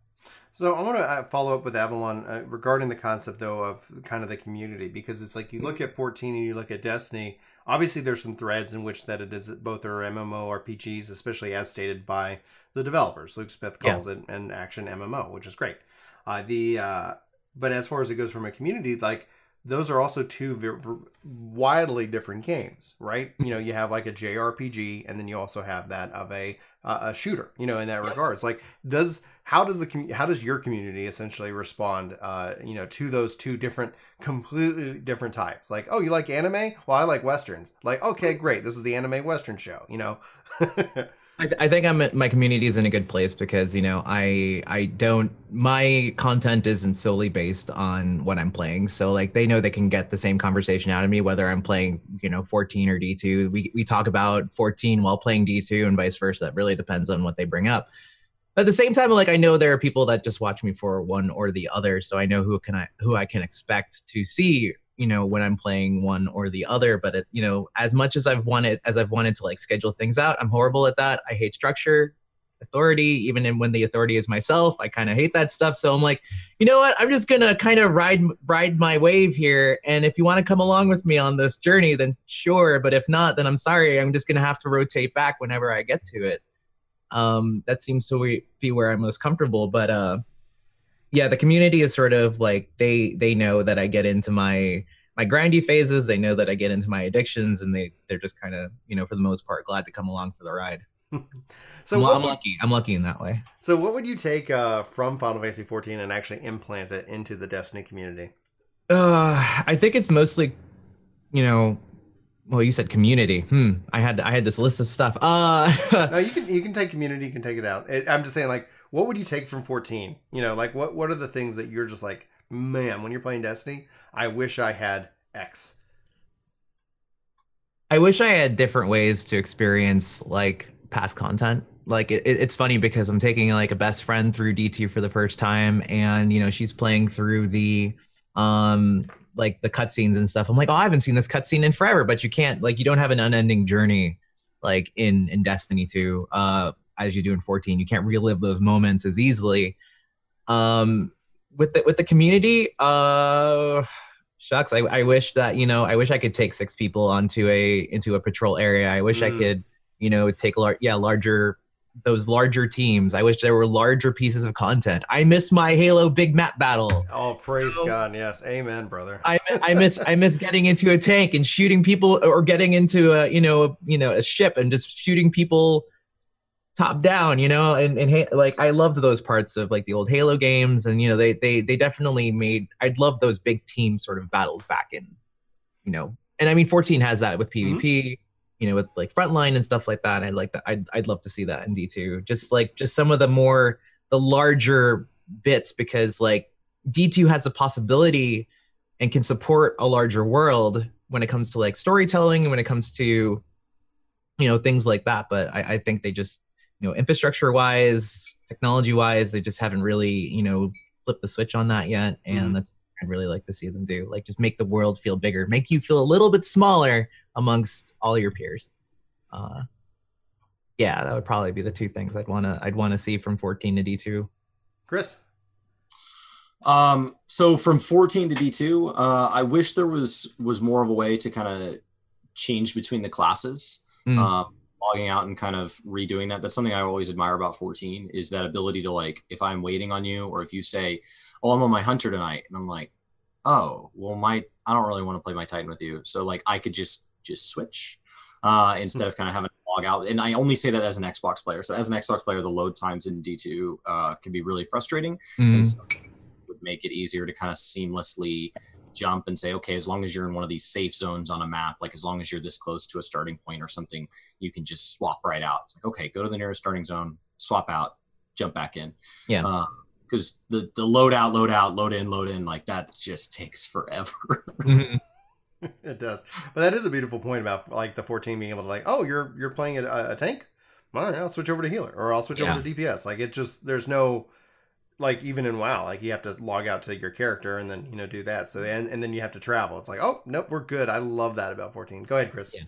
So I want to uh, follow up with Avalon uh, regarding the concept though of kind of the community because it's like you look at 14 and you look at Destiny. Obviously, there's some threads in which that it is both are MMO RPGs, especially as stated by the developers. Luke Smith calls yeah. it an action MMO, which is great. Uh, the uh, but as far as it goes from a community, like those are also two very, widely different games, right? You know, you have like a JRPG, and then you also have that of a uh, a shooter. You know, in that regards, like does how does the how does your community essentially respond? Uh, you know, to those two different, completely different types. Like, oh, you like anime? Well, I like westerns. Like, okay, great, this is the anime western show. You know. I, I think I'm my community is in a good place because you know I I don't my content isn't solely based on what I'm playing. So like they know they can get the same conversation out of me whether I'm playing you know 14 or D2 we we talk about 14 while playing D2 and vice versa. It really depends on what they bring up. But at the same time like I know there are people that just watch me for one or the other. So I know who can I who I can expect to see you know when i'm playing one or the other but it, you know as much as i've wanted as i've wanted to like schedule things out i'm horrible at that. I hate structure authority even in, when the authority is myself i kind of hate that stuff. So i'm like you know what? I'm just gonna kind of ride ride my wave here and if you want to come along with me on this journey then sure but if not then i'm sorry. I'm just gonna have to rotate back whenever i get to it. Um, that seems to be where I'm most comfortable. But uh, yeah, the community is sort of like they they know that I get into my my grindy phases. They know that I get into my addictions, and they they're just kind of you know for the most part glad to come along for the ride. so I'm, I'm would, lucky. I'm lucky in that way. So what would you take uh, from Final Fantasy 14 and actually implant it into the Destiny community? Uh, I think it's mostly, you know, well, you said community. Hmm. I had I had this list of stuff. Uh, no, you can you can take community. You can take it out. It, I'm just saying, like, what would you take from 14? You know, like what what are the things that you're just like, man, when you're playing Destiny, I wish I had X. I wish I had different ways to experience like past content. Like it, it's funny because I'm taking like a best friend through D2 for the first time, and you know she's playing through the um like the cutscenes and stuff. I'm like, oh, I haven't seen this cutscene in forever, but you can't like you don't have an unending journey like in in Destiny 2 uh as you do in 14. You can't relive those moments as easily. Um with the with the community, uh shucks, I, I wish that, you know, I wish I could take six people onto a into a patrol area. I wish mm. I could you know, take lar- yeah, larger those larger teams. I wish there were larger pieces of content. I miss my Halo big map battle. Oh, praise God! Yes, amen, brother. I I miss I miss getting into a tank and shooting people, or getting into a you know a, you know a ship and just shooting people top down. You know, and and like I loved those parts of like the old Halo games, and you know they they they definitely made. I'd love those big team sort of battles back in, you know. And I mean, 14 has that with PvP. Mm-hmm you know, with like frontline and stuff like that. I'd like that. I'd, I'd love to see that in D2. Just like just some of the more the larger bits because like D2 has the possibility and can support a larger world when it comes to like storytelling and when it comes to you know things like that. But I, I think they just you know infrastructure wise, technology wise, they just haven't really you know flipped the switch on that yet, and mm-hmm. that's I'd really like to see them do. Like just make the world feel bigger, make you feel a little bit smaller amongst all your peers. Uh, yeah, that would probably be the two things I'd want to I'd want to see from 14 to D2. Chris. Um, so from 14 to D2, uh, I wish there was was more of a way to kind of change between the classes. Mm. Um, logging out and kind of redoing that. That's something I always admire about 14 is that ability to like if I'm waiting on you or if you say, "Oh, I'm on my hunter tonight," and I'm like, "Oh, well, my I don't really want to play my Titan with you," so like I could just just switch uh, instead of kind of having to log out. And I only say that as an Xbox player. So as an Xbox player, the load times in D2 uh, can be really frustrating. Mm. And so would make it easier to kind of seamlessly jump and say, okay, as long as you're in one of these safe zones on a map, like as long as you're this close to a starting point or something, you can just swap right out. It's like, okay, go to the nearest starting zone, swap out, jump back in. Yeah. because uh, the the load out, load out, load in, load in, like that just takes forever. mm-hmm. it does. But that is a beautiful point about like the 14 being able to like, oh, you're you're playing a, a tank. All right, I'll switch over to healer, or I'll switch yeah. over to DPS. Like it just there's no like even in WoW, like you have to log out to your character and then you know do that. So and and then you have to travel. It's like, oh nope, we're good. I love that about 14. Go ahead, Chris. Yeah.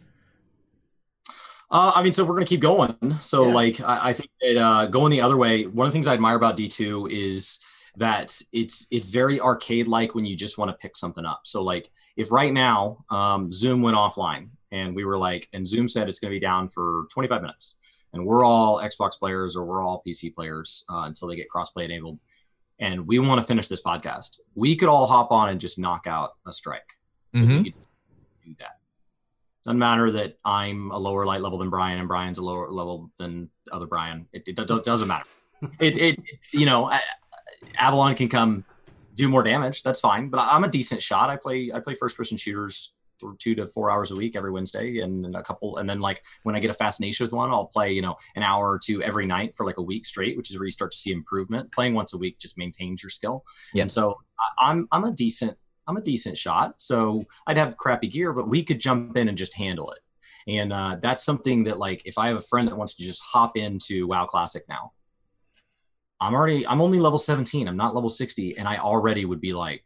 Uh, I mean, so we're gonna keep going. So yeah. like, I, I think that uh, going the other way. One of the things I admire about D2 is that it's it's very arcade like when you just want to pick something up. So like if right now um, Zoom went offline and we were like, and Zoom said it's going to be down for 25 minutes, and we're all Xbox players or we're all PC players uh, until they get crossplay enabled, and we want to finish this podcast, we could all hop on and just knock out a strike. Mm-hmm. do that. Doesn't matter that I'm a lower light level than Brian and Brian's a lower level than other Brian. It, it does, doesn't matter. it, it, you know, Avalon can come do more damage. That's fine. But I'm a decent shot. I play I play first person shooters two to four hours a week every Wednesday and a couple and then like when I get a fascination with one, I'll play, you know, an hour or two every night for like a week straight, which is where you start to see improvement. Playing once a week just maintains your skill. Yeah. And so I'm I'm a decent I'm a decent shot. So I'd have crappy gear, but we could jump in and just handle it. And uh, that's something that like if I have a friend that wants to just hop into WoW Classic now, I'm already I'm only level 17. I'm not level 60 and I already would be like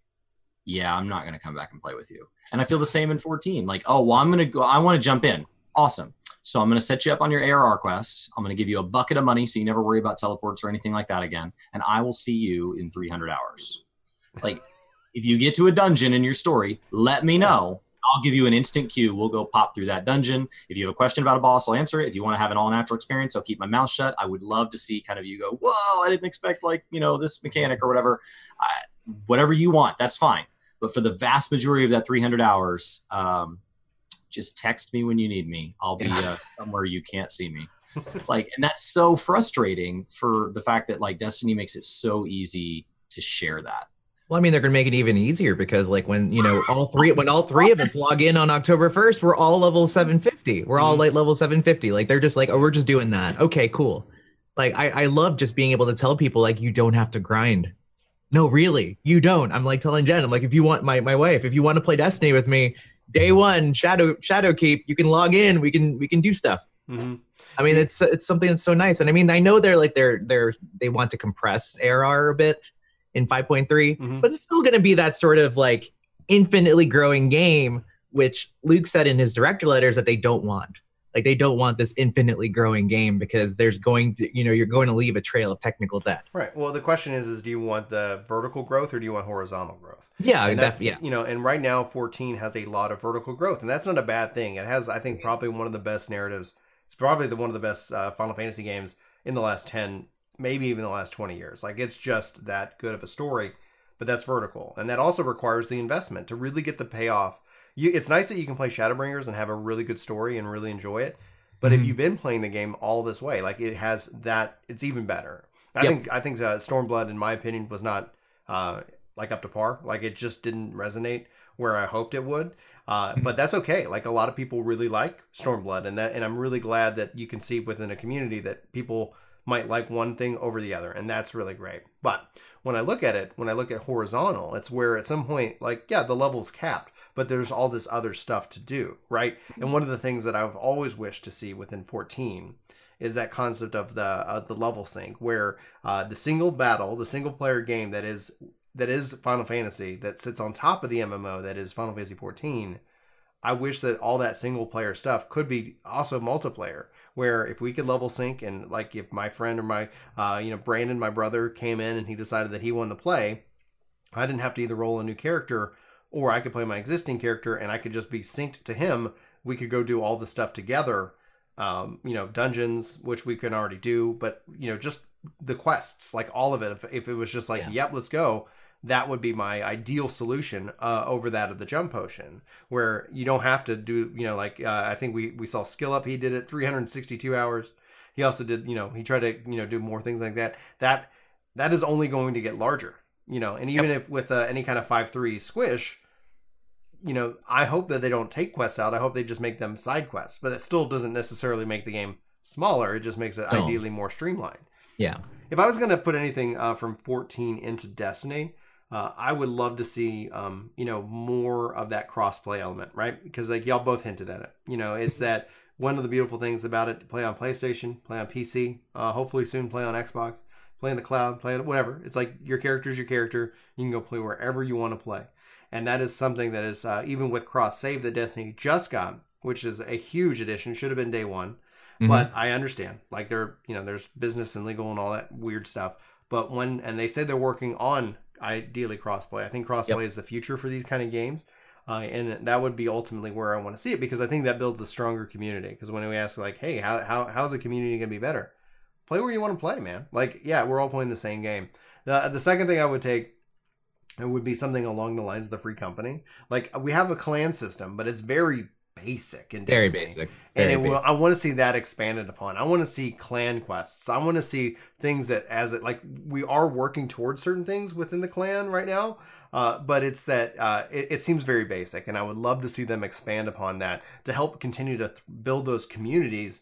yeah, I'm not going to come back and play with you. And I feel the same in 14. Like, oh, well, I'm going to go I want to jump in. Awesome. So I'm going to set you up on your ARR quests. I'm going to give you a bucket of money so you never worry about teleports or anything like that again. And I will see you in 300 hours. Like, if you get to a dungeon in your story, let me know I'll give you an instant cue. We'll go pop through that dungeon. If you have a question about a boss, I'll answer it. If you want to have an all natural experience, I'll keep my mouth shut. I would love to see kind of you go, whoa, I didn't expect like, you know, this mechanic or whatever. I, whatever you want, that's fine. But for the vast majority of that 300 hours, um, just text me when you need me. I'll be uh, somewhere you can't see me. like, and that's so frustrating for the fact that like Destiny makes it so easy to share that. Well, I mean, they're gonna make it even easier because, like, when you know all three, when all three of us log in on October first, we're all level seven fifty. We're all like level seven fifty. Like, they're just like, oh, we're just doing that. Okay, cool. Like, I I love just being able to tell people like you don't have to grind. No, really, you don't. I'm like telling Jen, I'm like, if you want my my wife, if you want to play Destiny with me, day one, Shadow Shadowkeep, you can log in. We can we can do stuff. Mm-hmm. I mean, it's it's something that's so nice, and I mean, I know they're like they're they're they want to compress ARR a bit in 5.3, Mhm. but it's still going to be that sort of like infinitely growing game, which Luke said in his director letters that they don't want. Like they don't want this infinitely growing game because there's going to, you know, you're going to leave a trail of technical debt. Right. Well, the question is, is do you want the vertical growth or do you want horizontal growth? Yeah, and that's that's yeah. you know, and right now 14 has a lot of vertical growth, and that's not a bad thing. It has, I think, probably one of the best narratives. It's probably the one of the best uh, Final Fantasy games in the last 10, maybe even the last 20 years. Like it's just that good of a story, but that's vertical, and that also requires the investment to really get the payoff. You, it's nice that you can play Shadowbringers and have a really good story and really enjoy it. But if Mhm. you've been playing the game all this way, like it has that, it's even better. I Yep. think I think uh, Stormblood, in my opinion, was not uh, like up to par. Like it just didn't resonate where I hoped it would. Uh, but that's okay. Like a lot of people really like Stormblood, and that, and I'm really glad that you can see within a community that people might like one thing over the other, and that's really great. But when I look at it, when I look at horizontal, it's where at some point, like yeah, the level's capped, but there's all this other stuff to do, right? And one of the things that I've always wished to see within 14 is that concept of the uh, the level sync, where uh, the single battle, the single player game that is that is Final Fantasy that sits on top of the MMO that is Final Fantasy 14. I wish that all that single player stuff could be also multiplayer. Where if we could level sync and like if my friend or my uh, you know Brandon, my brother, came in and he decided that he wanted to play, I didn't have to either roll a new character or I could play my existing character and I could just be synced to him. We could go do all the stuff together. Um, you know, dungeons, which we can already do, but you know, just the quests, like all of it. If, if it was just like, Yeah. yep, let's go, that would be my ideal solution uh, over that of the jump potion, where you don't have to do, you know, like uh, I think we we saw Skill Up, he did it 362 hours. He also did, you know, he tried to, you know, do more things like that. That that is only going to get larger, you know, and even if with uh, any kind of five three squish, you know, I hope that they don't take quests out. I hope they just make them side quests, but it still doesn't necessarily make the game smaller. It just makes it No. ideally more streamlined. Yeah. If I was going to put anything uh, from 14 into Destiny, uh, I would love to see, um, you know, more of that crossplay element, right? Because like y'all both hinted at it. You know, it's that one of the beautiful things about it: play on PlayStation, play on PC, uh, hopefully soon play on Xbox, play in the cloud, play on whatever. It's like your character's your character. You can go play wherever you want to play, and that is something that is uh, even with cross save that Destiny just got, which is a huge addition. Should have been day one Mhm. but I understand. Like there, you know, there's business and legal and all that weird stuff. But when and they said they're working on ideally crossplay. I think crossplay is the future for these kind of games, uh, and that would be ultimately where I want to see it because I think that builds a stronger community. Because when we ask like, hey, how how how's the community gonna be better? Play where you want to play, man. Like, yeah, we're all playing the same game. The the second thing I would take. It would be something along the lines of the free company. Like we have a clan system, but it's very basic and Very basic. and Very it will. I want to see that expanded upon. I want to see clan quests. I want to see things that as it like we are working towards certain things within the clan right now. Uh, but it's that uh, it, it seems very basic, and I would love to see them expand upon that to help continue to th- build those communities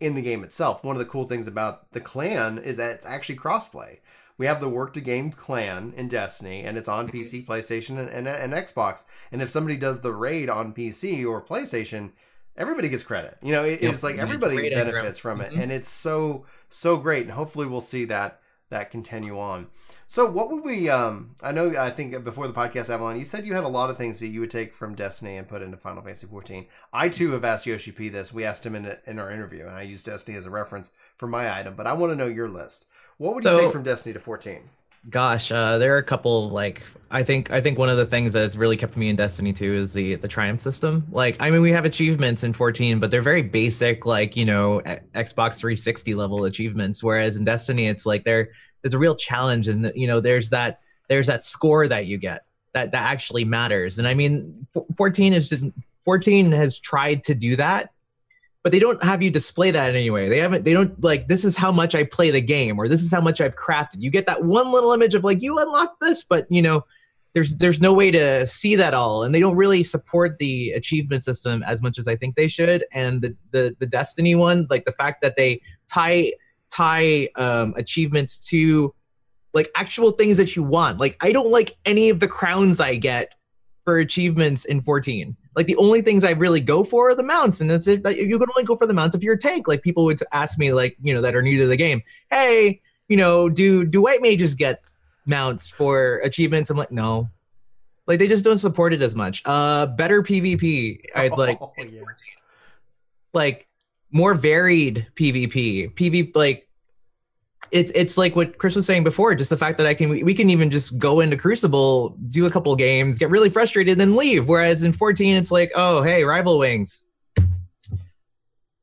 in the game itself. One of the cool things about the clan is that it's actually crossplay. We have the work to game clan in Destiny, and it's on PC, PlayStation, and, and, and Xbox. And if somebody does the raid on PC or PlayStation, everybody gets credit. You know, it, Yep. it's like everybody great benefits from it, Mhm. and it's so so great. And hopefully, we'll see that that continue on. So, what would we? Um, I know. I think before the podcast, Avalon, you said you had a lot of things that you would take from Destiny and put into Final Fantasy 14. I too have asked Yoshi P this. We asked him in in our interview, and I used Destiny as a reference for my item. But I want to know your list. What would you So- take from Destiny to 14? Gosh, uh, there are a couple like I think I think one of the things that has really kept me in Destiny 2 is the the triumph system. Like I mean we have achievements in 14, but they're very basic like, you know, Xbox 360 level achievements whereas in Destiny it's like there there's a real challenge and you know there's that there's that score that you get that that actually matters. And I mean 14 is 14 has tried to do that but they don't have you display that in any way. They haven't, they don't like, this is how much I play the game or this is how much I've crafted. You get that one little image of like, you unlock this, but you know, there's, there's no way to see that all. And they don't really support the achievement system as much as I think they should. And the, the, the Destiny one, like the fact that they tie, tie um, achievements to like actual things that you want. Like I don't like any of the crowns I get for achievements in 14 like the only things I really go for are the mounts, and that's it. Like, you can only go for the mounts if you're a tank. Like people would ask me, like you know, that are new to the game, hey, you know, do do white mages get mounts for achievements? I'm like, no, like they just don't support it as much. Uh, better PvP. I'd like, oh, yeah. like more varied PvP. PvP like it's it's like what Chris was saying before, just the fact that I can we, can even just go into Crucible, do a couple games, get really frustrated, then leave. Whereas in 14, it's like, oh hey, rival wings.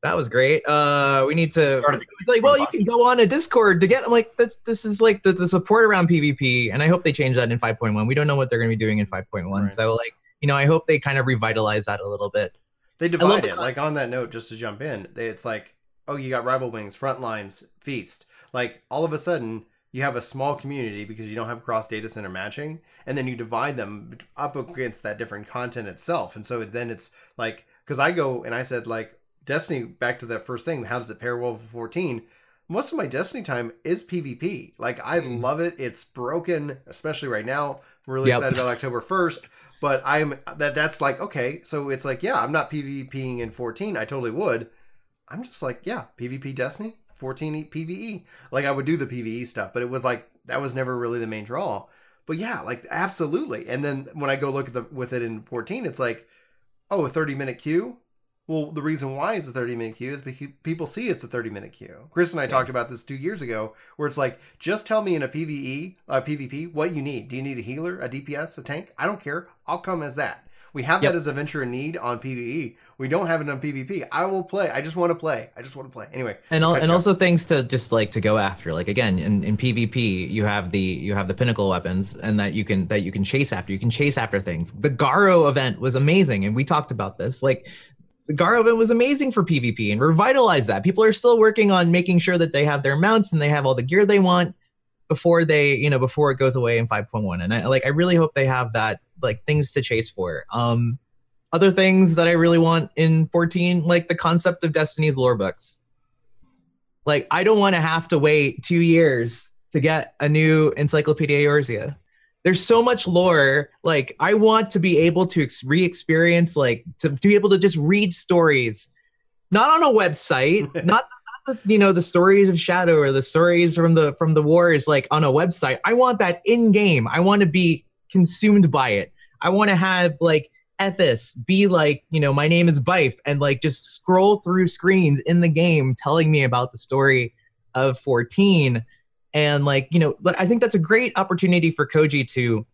That was great. Uh, we need to. It's like, well, you can go on a Discord to get. I'm like, this. This is like the, the support around PvP, and I hope they change that in 5.1. We don't know what they're going to be doing in 5.1, right. so like, you know, I hope they kind of revitalize that a little bit. They divide it. like on that note, just to jump in, they, it's like, oh, you got rival wings, front lines, feast like all of a sudden you have a small community because you don't have cross data center matching and then you divide them up against that different content itself. And so then it's like because i go and i said like destiny back to that first thing how does it pair well with 14 most of my destiny time is pvp like i mm. love it. It's broken especially right now. I'm really yep. excited about october 1st but i'm that that's like okay. So it's like yeah i'm not pvping in 14 i totally would. I'm just like yeah pvp destiny 14 PVE. Like I would do the PVE stuff, but it was like that was never really the main draw. But yeah, like absolutely. And then when I go look at the with it in 14, it's like, oh, a 30 minute queue. Well, the reason why it's a 30 minute queue is because people see it's a 30 minute queue. Chris and I yeah. talked about this two years ago, where it's like, just tell me in a PVE, a uh, PvP, what you need. Do you need a healer, a DPS, a tank? I don't care. I'll come as that. We have yep. that as Adventurer in Need on PVE. We don't have it on PvP. I will play. I just want to play. I just want to play. Anyway. And and also things to just like to go after. Like again, in, in PvP, you have the you have the pinnacle weapons and that you can that you can chase after. You can chase after things. The Garo event was amazing, and we talked about this. Like the Garo event was amazing for PvP and revitalized that. People are still working on making sure that they have their mounts and they have all the gear they want before they, you know, before it goes away in 5.1. And I like I really hope they have that like things to chase for. Um other things that I really want in 14, like the concept of Destiny's lore books. Like, I don't want to have to wait two years to get a new Encyclopedia Eorzea. There's so much lore. Like, I want to be able to ex- re experience, like, to, to be able to just read stories, not on a website, not you know the stories of shadow or the stories from the from the wars like on a website i want that in game i want to be consumed by it i want to have like Ethis be like, you know, my name is Byf, and like just scroll through screens in the game telling me about the story of 14. And like, you know, I think that's a great opportunity for Koji to,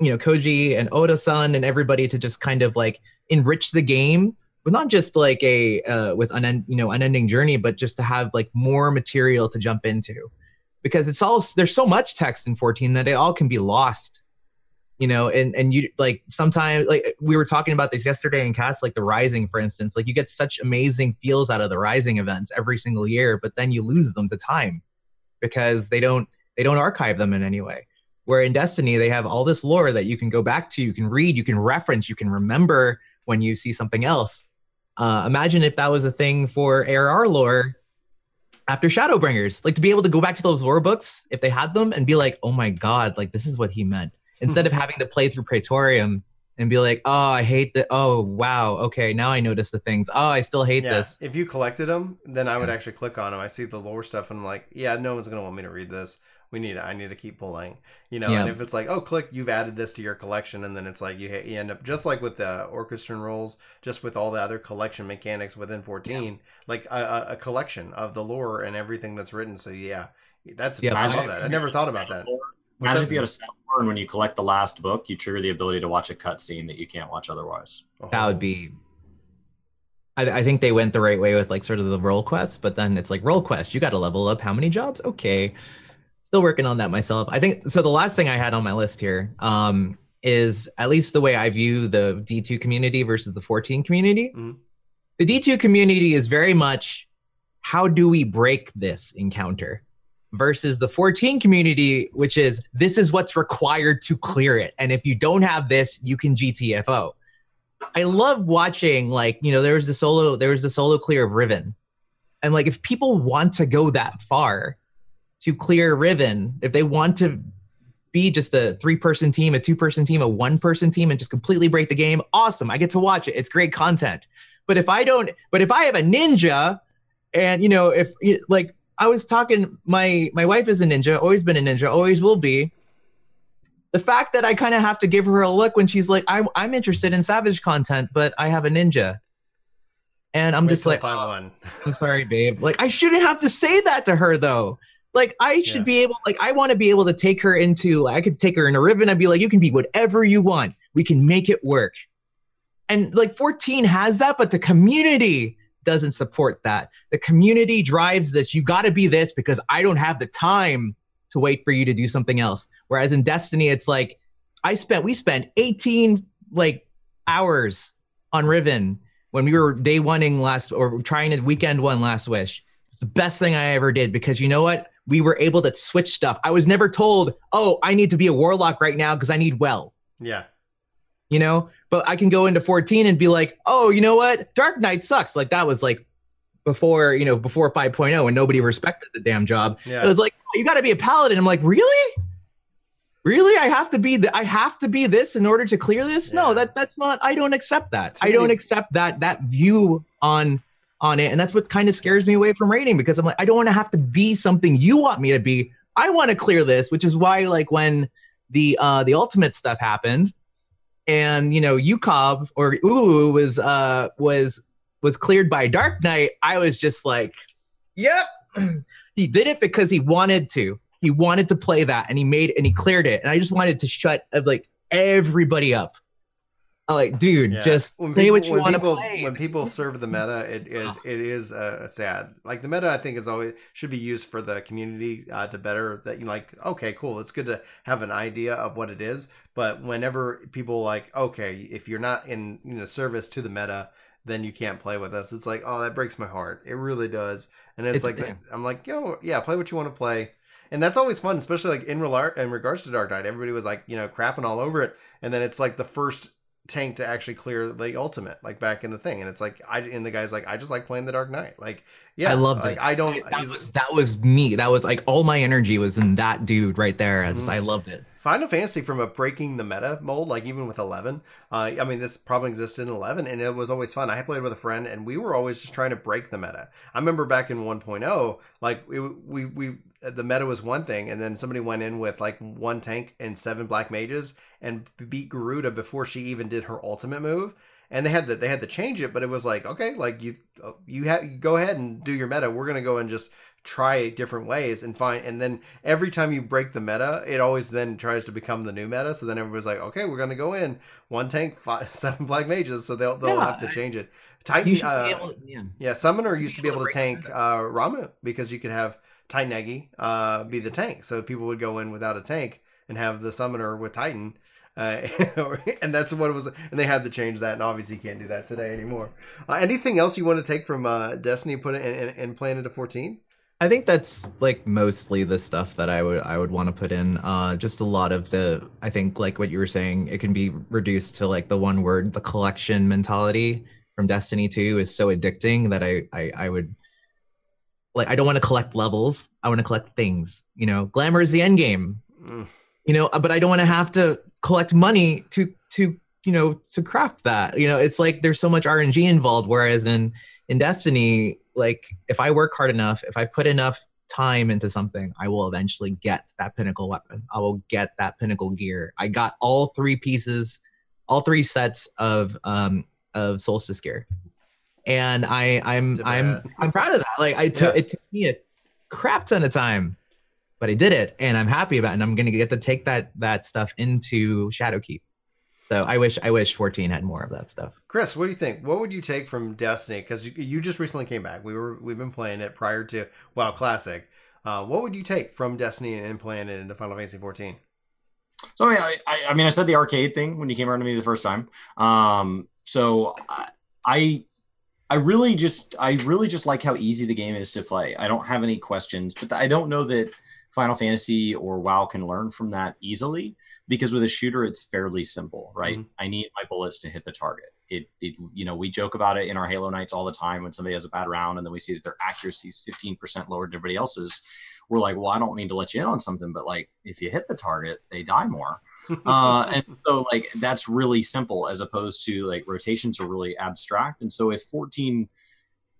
you know, Koji and Oda-san and everybody to just kind of like enrich the game with not just like a uh, with an you know unending journey, but just to have like more material to jump into, because it's all there's so much text in 14 that it all can be lost you know and and you like sometimes like we were talking about this yesterday in cast like the rising for instance like you get such amazing feels out of the rising events every single year but then you lose them to time because they don't they don't archive them in any way. Where in destiny they have all this lore that you can go back to you can read you can reference you can remember when you see something else. Uh, imagine if that was a thing for arr lore after shadowbringers like to be able to go back to those lore books if they had them and be like oh my god like this is what he meant instead of having to play through Praetorium and be like, oh, I hate the, oh, wow, okay, now I notice the things. Oh, I still hate yeah. this. If you collected them, then I would actually click on them. I see the lore stuff and I'm like, yeah, no one's going to want me to read this. We need, I need to keep pulling, you know. Yeah. And if it's like, oh, click, you've added this to your collection, and then it's like you, you end up just like with the orchestrion rolls, just with all the other collection mechanics within 14, yeah. like a, a, collection of the lore and everything that's written. So yeah, that's yeah, I love that. I never thought about that What's Imagine that? if you had a skill and when you collect the last book, you trigger the ability to watch a cutscene that you can't watch otherwise. That would be. I, I think they went the right way with like sort of the role quest, but then it's like role quest. You got to level up how many jobs? Okay, still working on that myself. I think so. The last thing I had on my list here um, is at least the way I view the D2 community versus the 14 community. Mhm. The D2 community is very much how do we break this encounter versus the 14 community, which is this is what's required to clear it. And if you don't have this, you can GTFO. I love watching like, you know, there was the solo, there was the solo clear of Riven. And like if people want to go that far to clear Riven, if they want to be just a three person team, a two person team, a one person team, and just completely break the game, awesome. I get to watch it. It's great content. But if I don't, but if I have a ninja and you know, if like I was talking, my my wife is a ninja, always been a ninja, always will be. The fact that I kind of have to give her a look when she's like, I'm I'm interested in savage content, but I have a ninja. And I'm Wait just like, five "Oh, one. I'm sorry, babe. Like I shouldn't have to say that to her though. Like I should Yeah. be able, like I want to be able to take her into. I could take her in a Riven. I'd be like, you can be whatever you want. We can make it work. And like 14 has that, but the community doesn't support that. The community drives this. You got to be this because I don't have the time to wait for you to do something else. Whereas in Destiny, it's like I spent we spent 18 like hours on Riven when we were day oneing last or trying to weekend one last wish. It's the best thing I ever did because you know what? We were able to switch stuff. I was never told, oh, I need to be a warlock right now because I need well Yeah. You know? But i can go into 14 and be like oh you know what? Dark knight sucks. Like that was like before you know before 5.0 and nobody respected the damn job. Yeah. it was like you got to be a paladin. I'm like really? Really? I have to be the, i have to be this in order to clear this? Yeah. no that that's not i don't accept that. I don't accept that that view on on it. And that's what kind of scares me away from raiding because i'm like i don't want to have to be something you want me to be. I want to clear this which is why like when the uh the ultimate stuff happened and you know UCOB or Ooh was uh was was cleared by Dark Knight, I was just like, yep. he did it because he wanted to. He wanted to play that and he made and he cleared it. And I just wanted to shut of like everybody up. I'm like, dude, Yeah. just When play people- what you want to play. When people serve the meta, it is it is uh, sad. Like the meta, I think is always should be used for the community uh, to better that you like. Okay, cool. It's good to have an idea of what it is. But whenever people like, okay, if you're not in you know service to the meta, then you can't play with us. It's like, oh, that breaks my heart. It really does. And it's, It's- like, yeah. I'm like, yo, yeah, play what you want to play. And that's always fun, especially like in, relar- in regards to Dark Knight. Everybody was like, you know, crapping all over it. And then it's like the first tank to actually clear the ultimate, like back in the thing. And it's like, I, and the guy's like, I just like playing the Dark Knight. Like, yeah, I loved like, it. I don't, that was that was me. That was like all my energy was in that dude right there. I just Mhm. I loved it. Final Fantasy from a breaking the meta mold, like even with 11. Uh, I mean, this probably existed in 11, and it was always fun. I played with a friend, and we were always just trying to break the meta. I remember back in 1.0, like it, we we the meta was one thing, and then somebody went in with like one tank and seven black mages and beat Garuda before she even did her ultimate move. And they had to they had to change it, but it was like okay, like you you have go ahead and do your meta. We're gonna go and just try different ways and find and then every time you break the meta it always then tries to become the new meta so then everybody's like okay we're gonna go in one tank five, seven black mages so they'll they'll Yeah, have to change it titan uh, able yeah. yeah summoner used to be able able to to tank uh Ramuh because you could have titan egi uh be the tank. So people would go in without a tank and have the summoner with titan uh, and that's what it was and they had to change that and obviously you can't do that today anymore. Uh, anything else you want to take from uh destiny put it in, in, and plan into 14 I think that's like mostly the stuff that I would I would want to put in. Uh, just a lot of the I think like what you were saying, it can be reduced to like the one word, the collection mentality from Destiny 2 is so addicting that I I, I would like I don't want to collect levels. I want to collect things. You know, glamour is the end game. Mm. You know, but I don't want to have to collect money to to you know to craft that. You know, it's like there's so much RNG involved. Whereas in in Destiny, like if I work hard enough, if I put enough time into something, I will eventually get that pinnacle weapon. I will get that pinnacle gear. I got all three pieces, all three sets of um of solstice gear. And I I'm I'm. I'm proud of that. Like I took Yeah. it took me a crap ton of time but I did it, and I'm happy about it. And I'm gonna get to take that that stuff into Shadowkeep. So I wish I wish 14 had more of that stuff. Chris, what do you think? What would you take from Destiny? Because you, you just recently came back. We were we've been playing it prior to WoW Classic. Uh, what would you take from Destiny and playing it into Final Fantasy 14? So I mean, I, I, I mean, I said the arcade thing when you came around to me the first time. Um, so I, I really just, I really just like how easy the game is to play. I don't have any questions, but I don't know that Final Fantasy or WoW can learn from that easily because with a shooter, it's fairly simple, right? Mm-hmm. I need my bullets to hit the target. It, it, you know, we joke about it in our Halo nights all the time when somebody has a bad round and then we see that their accuracy is 15% lower than everybody else's we're like, well, I don't mean to let you in on something, but like if you hit the target, they die more. uh, and so like that's really simple as opposed to like rotations are really abstract. And so if 14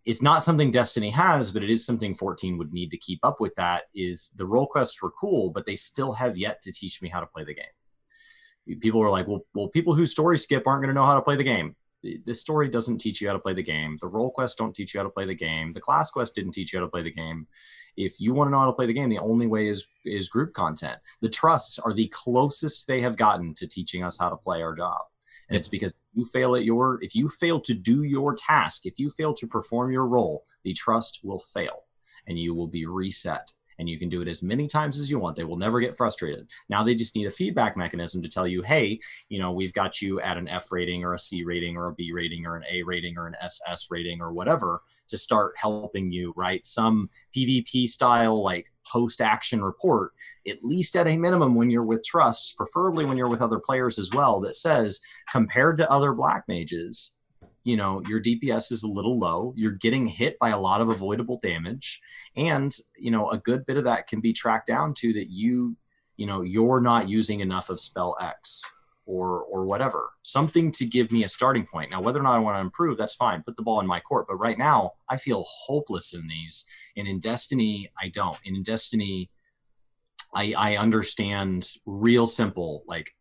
it's not something Destiny has, but it is something 14 would need to keep up with that is the role quests were cool, but they still have yet to teach me how to play the game. People are like, well, well, people who story skip aren't going to know how to play the game the story doesn't teach you how to play the game. The role quests don't teach you how to play the game. The class quest didn't teach you how to play the game if you want to know how to play the game, the only way is is group content. The trusts are the closest they have gotten to teaching us how to play our job. And it's because you fail at your if you fail to do your task, if you fail to perform your role, the trust will fail and you will be reset and you can do it as many times as you want. They will never get frustrated. Now they just need a feedback mechanism to tell you, hey, you know, we've got you at an F rating or a C rating or a B rating or an A rating or an SS rating or whatever to start helping you, right? Some PvP style like post action report, at least at a minimum when you're with trusts, preferably when you're with other players as well, that says compared to other black mages, you know your dps is a little low you're getting hit by a lot of avoidable damage and you know a good bit of that can be tracked down to that you you know you're not using enough of spell x or or whatever. Something to give me a starting point. Now whether or not i want to improve that's fine put the ball in my court but right now i feel hopeless in these and in destiny i don't. And in destiny i i understand real simple like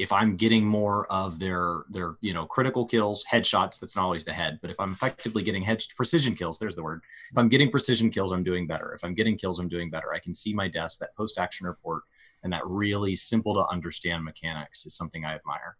if I'm getting more of their their you know critical kills, headshots, that's not always the head, but if I'm effectively getting head precision kills, there's the word. If I'm getting precision kills, I'm doing better. If I'm getting kills, I'm doing better. I can see my desk, that post action report, and that really simple to understand mechanics is something I admire.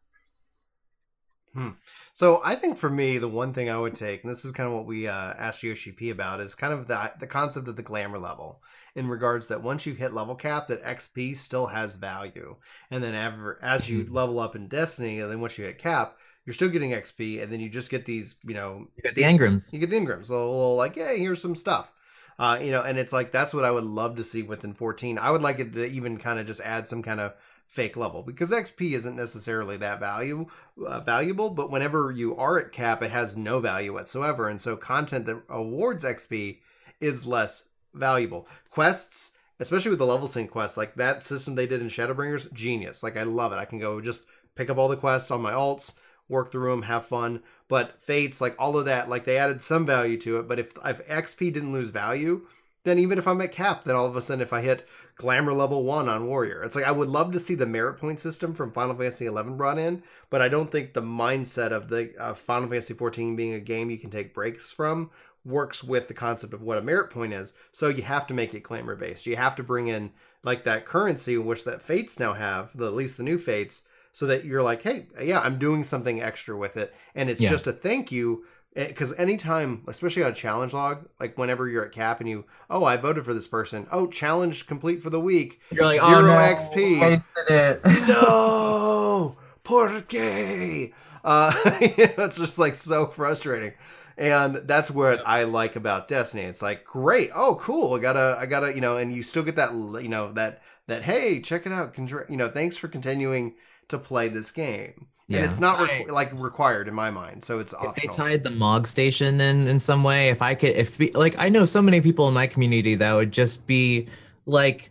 Hmm. So I think for me, the one thing I would take, and this is kind of what we uh, asked Yoshi P about, is kind of the the concept of the glamour level in regards that once you hit level cap, that XP still has value, and then ever, as you mm-hmm. level up in Destiny, and then once you hit cap, you're still getting XP, and then you just get these, you know, you get the engrams. You get the engrams, a little, little like, hey, here's some stuff. Uh, you know, and it's like that's what I would love to see within 14. I would like it to even kind of just add some kind of fake level because XP isn't necessarily that value uh, valuable, but whenever you are at cap, it has no value whatsoever, and so content that awards XP is less valuable. Quests, especially with the level sync quests, like that system they did in Shadowbringers, genius. Like I love it. I can go just pick up all the quests on my alts, work through them, have fun. But fates, like all of that, like they added some value to it. But if if XP didn't lose value, then even if I'm at cap, then all of a sudden if I hit glamour level one on warrior, it's like I would love to see the merit point system from Final Fantasy XI brought in, but I don't think the mindset of the uh, Final Fantasy 14 being a game you can take breaks from works with the concept of what a merit point is. So you have to make it glamour based. You have to bring in like that currency, which that fates now have, the, at least the new fates, so that you're like, hey, yeah, I'm doing something extra with it, and it's yeah. just a thank you. Because eh, anytime, especially on a challenge log, like whenever you're at cap and you, oh, I voted for this person. Oh, challenge complete for the week. You're like zero oh, no, XP. It. no, porque. Uh, it's just like so frustrating and that's what I like about Destiny. It's like great, oh cool, I gotta, I gotta, you know, and you still get that, you know, that that hey, check it out, you know, thanks for continuing to play this game. Yeah. And it's not re- like required in my mind, so it's optional. If they tied the Mog station in in some way, if I could, if like I know so many people in my community that would just be like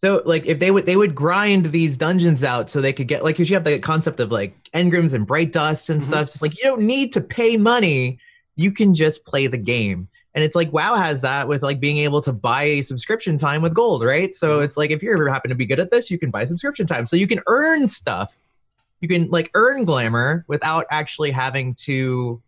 so like if they would they would grind these dungeons out so they could get like because you have the concept of like engrams and bright dust and mm-hmm. stuff. It's like you don't need to pay money. You can just play the game. And it's like WoW has that with like being able to buy subscription time with gold, right? So mm-hmm. it's like if you ever happen to be good at this, you can buy subscription time. So you can earn stuff. You can like earn glamour without actually having to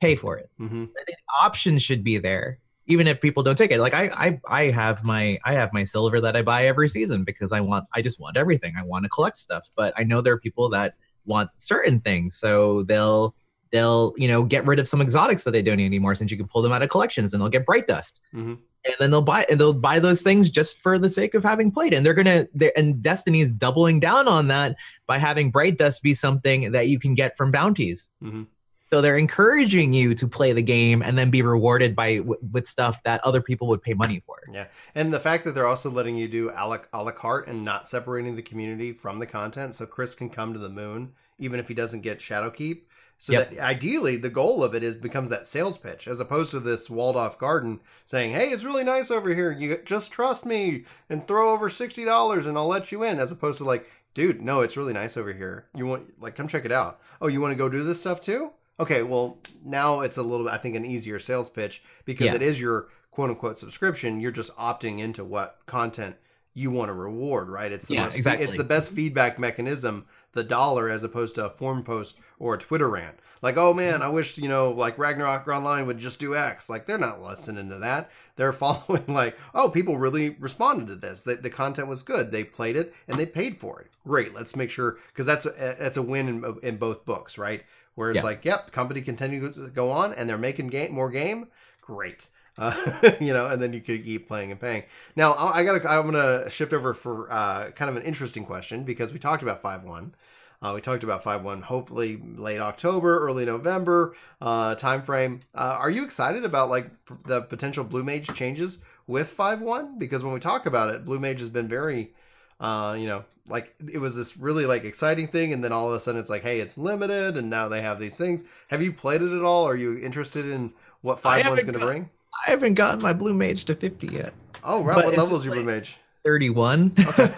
pay for it. Mm-hmm. I think options should be there even if people don't take it like I, I i have my i have my silver that i buy every season because i want i just want everything i want to collect stuff but i know there are people that want certain things so they'll they'll you know get rid of some exotics that they don't need anymore since you can pull them out of collections and they'll get bright dust Mhm. and then they'll buy and they'll buy those things just for the sake of having played and they're gonna they're, and destiny is doubling down on that by having bright dust be something that you can get from bounties Mhm. so they're encouraging you to play the game and then be rewarded by w- with stuff that other people would pay money for Yeah, and the fact that they're also letting you do a la, a la carte and not separating the community from the content, so Chris can come to the moon even if he doesn't get Shadowkeep. So Yep. that ideally the goal of it is becomes that sales pitch as opposed to this walled off garden saying, "Hey, it's really nice over here. You just trust me and throw over sixty dollars and I'll let you in." As opposed to like, "Dude, no, it's really nice over here. You want like come check it out. Oh, you want to go do this stuff too?" Okay, well now it's a little bit I think an easier sales pitch because Yeah. it is your quote unquote subscription. You're just opting into what content you want to reward, right? It's the Yeah, most, exactly. it's the best feedback mechanism, the dollar as opposed to a forum post or a Twitter rant. Like, oh man, I wish, you know, like Ragnarok Online would just do X. Like they're not listening to that. They're following like, oh, people really responded to this. The, the content was good. They played it and they paid for it. Great. Let's make sure because that's a, that's a win in, in both books, right? Where it's Yeah. like, yep, company continue to go on and they're making game more game. Great. Uh, you know, and then you could keep playing and paying. Now I I gotta, I'm gonna shift over for uh, kind of an interesting question because we talked about five one. Uh, we talked about five one. Hopefully late October, early November uh, time frame. Uh, are you excited about like the potential Blue Mage changes with five one? Because when we talk about it, Blue Mage has been very, uh, you know, like it was this really like exciting thing, and then all of a sudden it's like, hey, it's limited, and now they have these things. Have you played it at all? Are you interested in what five one's going to bring? I haven't gotten my blue mage to 50 yet Oh, right. But What level is your Blue Mage? 31 Okay.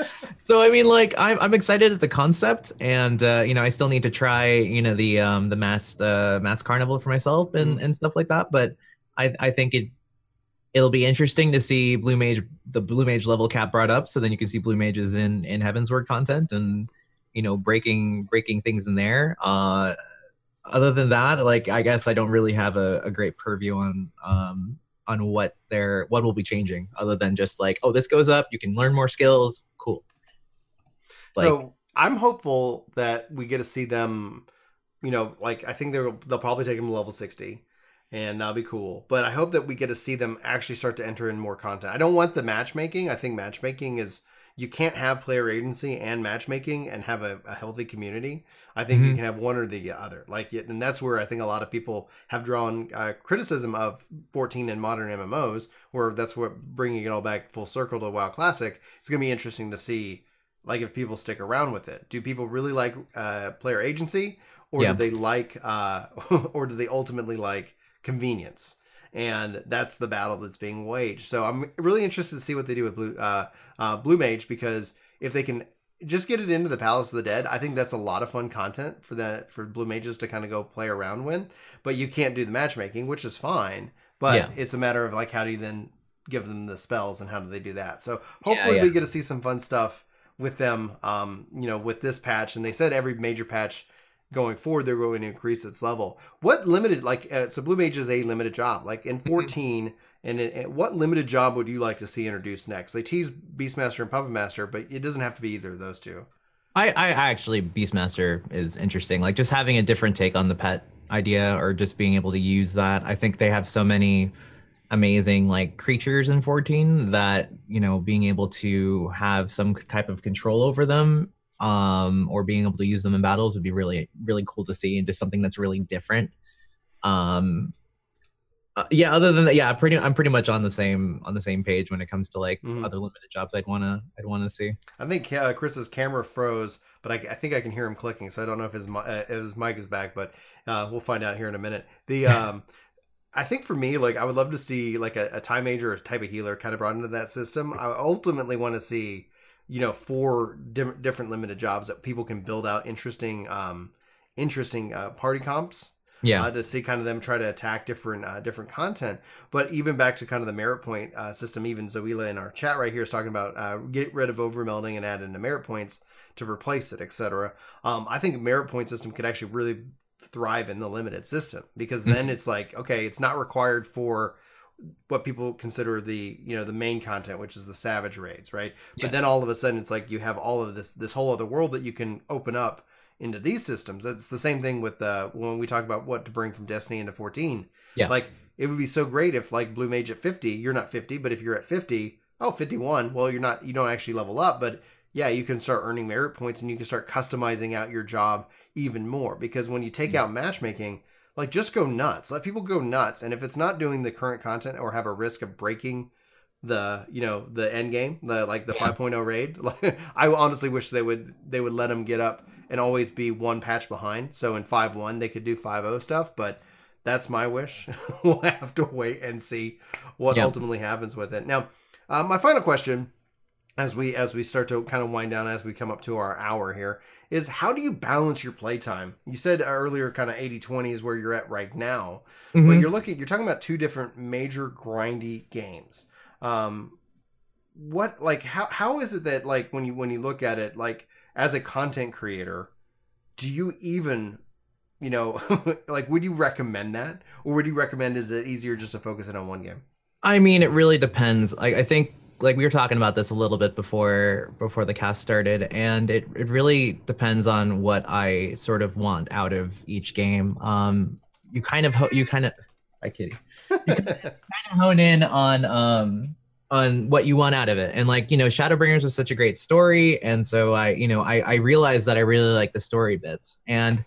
so i mean like i'm, I'm excited at the concept and uh, you know i still need to try you know the um the mass uh Masked Carnivale for myself and Mm. and stuff like that but i i think it it'll be interesting to see blue mage the blue mage level cap brought up so then you can see blue mages in in Heavensward content and you know breaking breaking things in there uh other than that like i guess i don't really have a, a great purview on um on what they're what will be changing other than just like oh this goes up you can learn more skills cool Like- so I'm hopeful that we get to see them. You know, like I think they'll they'll probably take them to level sixty, and that'll be cool. But I hope that we get to see them actually start to enter in more content. I don't want the matchmaking. I think matchmaking is you can't have player agency and matchmaking and have a, a healthy community. I think you Mhm. can have one or the other. Like, and that's where I think a lot of people have drawn uh, criticism of 14 and modern MMOs, where that's what bringing it all back full circle to WoW Classic. It's gonna be interesting to see, like, if people stick around with it. Do people really like uh, player agency, or Yeah. do they like, uh, or do they ultimately like convenience? And that's the battle that's being waged. So I'm really interested to see what they do with Blue uh, uh, Blue Mage because if they can just get it into the Palace of the Dead, I think that's a lot of fun content for that for Blue Mages to kind of go play around with. But you can't do the matchmaking, which is fine. But Yeah. it's a matter of like how do you then give them the spells and how do they do that? So Yeah, hopefully yeah. we get to see some fun stuff with them. Um, you know, with this patch, and they said every major patch going forward they're going to increase its level. What limited like uh, so Blue Mage is a limited job like in 14. And it- what limited job would you like to see introduced next? They tease Beastmaster and Puppet Master, but it doesn't have to be either of those two. I, I actually Beastmaster is interesting. Like just having a different take on the pet idea or just being able to use that. I think they have so many amazing like creatures in 14 that, you know, being able to have some type of control over them um or being able to use them in battles would be really really cool to see and just something that's really different. Um uh, yeah, other than that, yeah, pretty I'm pretty much on the same on the same page when it comes to like Mhm. other limited jobs I'd want to I'd want to see. I think uh, Chris's camera froze, but I, I think I can hear him clicking. So I don't know if his mi- uh, if his mic is back, but uh, we'll find out here in a minute. The um, I think for me, like I would love to see like a, a time major or type of healer kind of brought into that system. I ultimately want to see, you know, four di- different limited jobs that people can build out interesting, um, interesting uh, party comps Yeah. uh, to see kind of them try to attack different uh, different content. But even back to kind of the merit point uh, system, even Zoila in our chat right here is talking about uh, get rid of overmelding and add in the merit points to replace it, etc. Um, I think merit point system could actually really thrive in the limited system because then it's like okay, it's not required for what people consider the you know the main content which is the savage raids right? Yeah. but then all of a sudden it's like you have all of this this whole other world that you can open up into these systems. It's the same thing with uh when we talk about what to bring from destiny into 14 Yeah. like it would be so great if like blue mage at 50 you're not 50 but if you're at 50 oh 51 well you're not you don't actually level up but yeah you can start earning merit points and you can start customizing out your job even more. Because when you take out matchmaking like just go nuts let people go nuts and if it's not doing the current content or have a risk of breaking the you know the end game the like the Yeah. 5.0 raid like, i honestly wish they would they would let them get up and always be one patch behind so in 5.1 they could do 5.0 stuff but that's my wish we'll have to wait and see what Yeah. ultimately happens with it now uh, my final question as we as we start to kind of wind down as we come up to our hour here is how do you balance your playtime you said earlier kind of 80-20 is where you're at right now but Mhm. you're looking you're talking about two different major grindy games um what like how how is it that like when you when you look at it like as a content creator do you even you know like would you recommend that or would you recommend is it easier just to focus in on one game I mean, it really depends. Like I think like we were talking about this a little bit before before the cast started, and it it really depends on what I sort of want out of each game. Um, you kind of ho- you kind of, hi kitty, kind of hone in on um on what you want out of it, and like you know, Shadowbringers was such a great story, and so I you know I I realized that I really like the story bits. And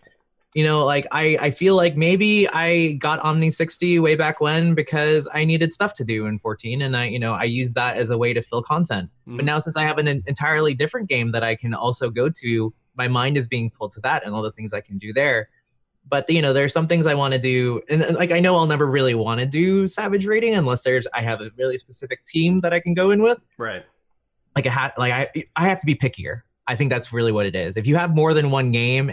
you know like i i feel like maybe i got omni 60 way back when because i needed stuff to do in 14 and i you know i used that as a way to fill content. But Mhm. now since i have an entirely different game that i can also go to my mind is being pulled to that and all the things i can do there. But you know there's some things i want to do and like i know i'll never really want to do savage raiding unless there's i have a really specific team that i can go in with. Right. Like a hat like i i have to be pickier. I think that's really what it is. If you have more than one game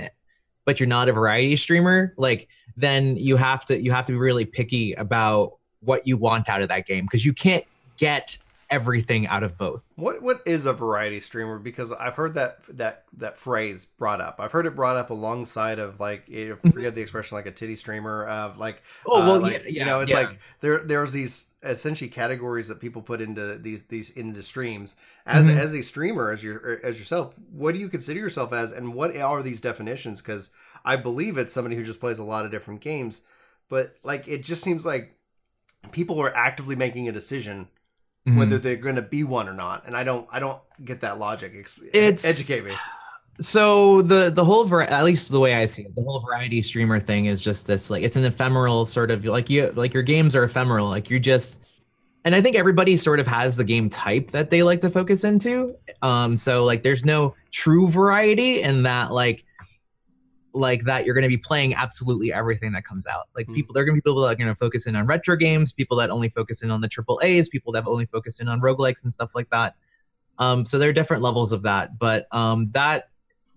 but you're not a variety streamer like then you have to you have to be really picky about what you want out of that game because you can't get everything out of both What what is a variety streamer? Because I've heard that that that phrase brought up. I've heard it brought up alongside of like I forget the expression like a titty streamer of like oh uh, well like, yeah, you know it's yeah. like there there's these essentially categories that people put into these these into streams as Mhm. as a streamer as your as yourself. What do you consider yourself as, and what are these definitions? Because I believe it's somebody who just plays a lot of different games, but like it just seems like people are actively making a decision Mhm. whether they're going to be one or not and i don't i don't get that logic It's- educate me so the the whole vari- at least the way i see it the whole variety streamer thing is just this like it's an ephemeral sort of like you like your games are ephemeral like you're just and i think everybody sort of has the game type that they like to focus into. Um so like there's no true variety in that like like that you're going to be playing absolutely everything that comes out. Like Hmm. people there are going to be people that are going to focus in on retro games people that only focus in on the triple a's people that only focus in on roguelikes and stuff like that. Um so there are different levels of that but um that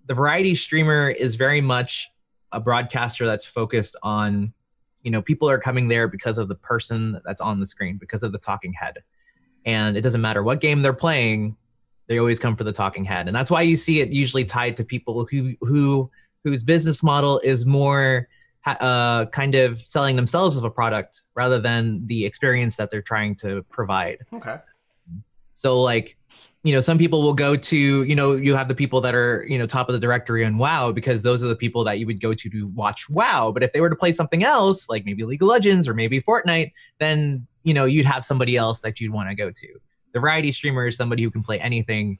the variety streamer is very much a broadcaster that's focused on you know people are coming there because of the person that's on the screen because of the talking head. And it doesn't matter what game they're playing they always come for the talking head. And that's why you see it usually tied to people who who whose business model is more uh, kind of selling themselves as a product rather than the experience that they're trying to provide. Okay. So like, you know, some people will go to, you know, you have the people that are, you know, top of the directory on WoW because those are the people that you would go to to watch WoW. But if they were to play something else, like maybe League of Legends or maybe Fortnite, then, you know, you'd have somebody else that you'd want to go to. The variety streamer is somebody who can play anything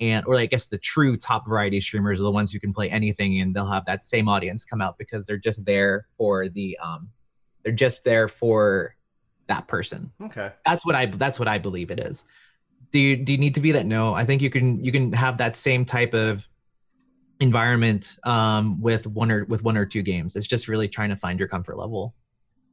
and or I guess the true top variety streamers are the ones who can play anything and they'll have that same audience come out because they're just there for the um they're just there for that person okay that's what i that's what i believe it is do you do you need to be that? No i think you can you can have that same type of environment um with one or with one or two games. It's just really trying to find your comfort level.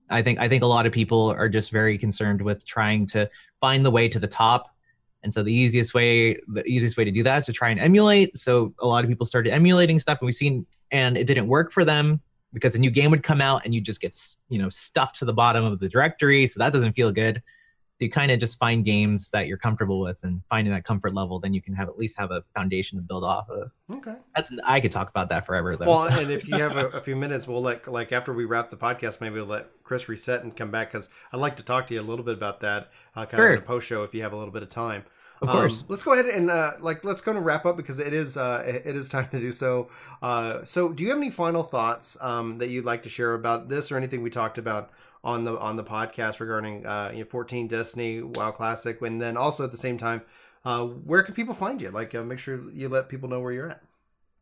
I think i think a lot of people are just very concerned with trying to find the way to the top. And so the easiest way the easiest way to do that is to try and emulate. So a lot of people started emulating stuff and we've seen and it didn't work for them because a new game would come out and you just get you know stuffed to the bottom of the directory. So that doesn't feel good you kind of just find games that you're comfortable with and finding that comfort level, then you can have at least have a foundation to build off of. Okay. That's I could talk about that forever though. Well, so. and if you have a, a, few minutes, we'll let like after we wrap the podcast, maybe we'll let Chris reset and come back because I'd like to talk to you a little bit about that uh, kind Sure. of in a post show if you have a little bit of time. of Um, course. let's go ahead and uh, like let's go and wrap up because it is uh, it it is time to do so. Uh, so, do you have any final thoughts um, that you'd like to share about this or anything we talked about on the on the podcast regarding uh, you know, 14 Destiny WoW Classic, and then also at the same time, uh, where can people find you? Like, uh, make sure you let people know where you're at.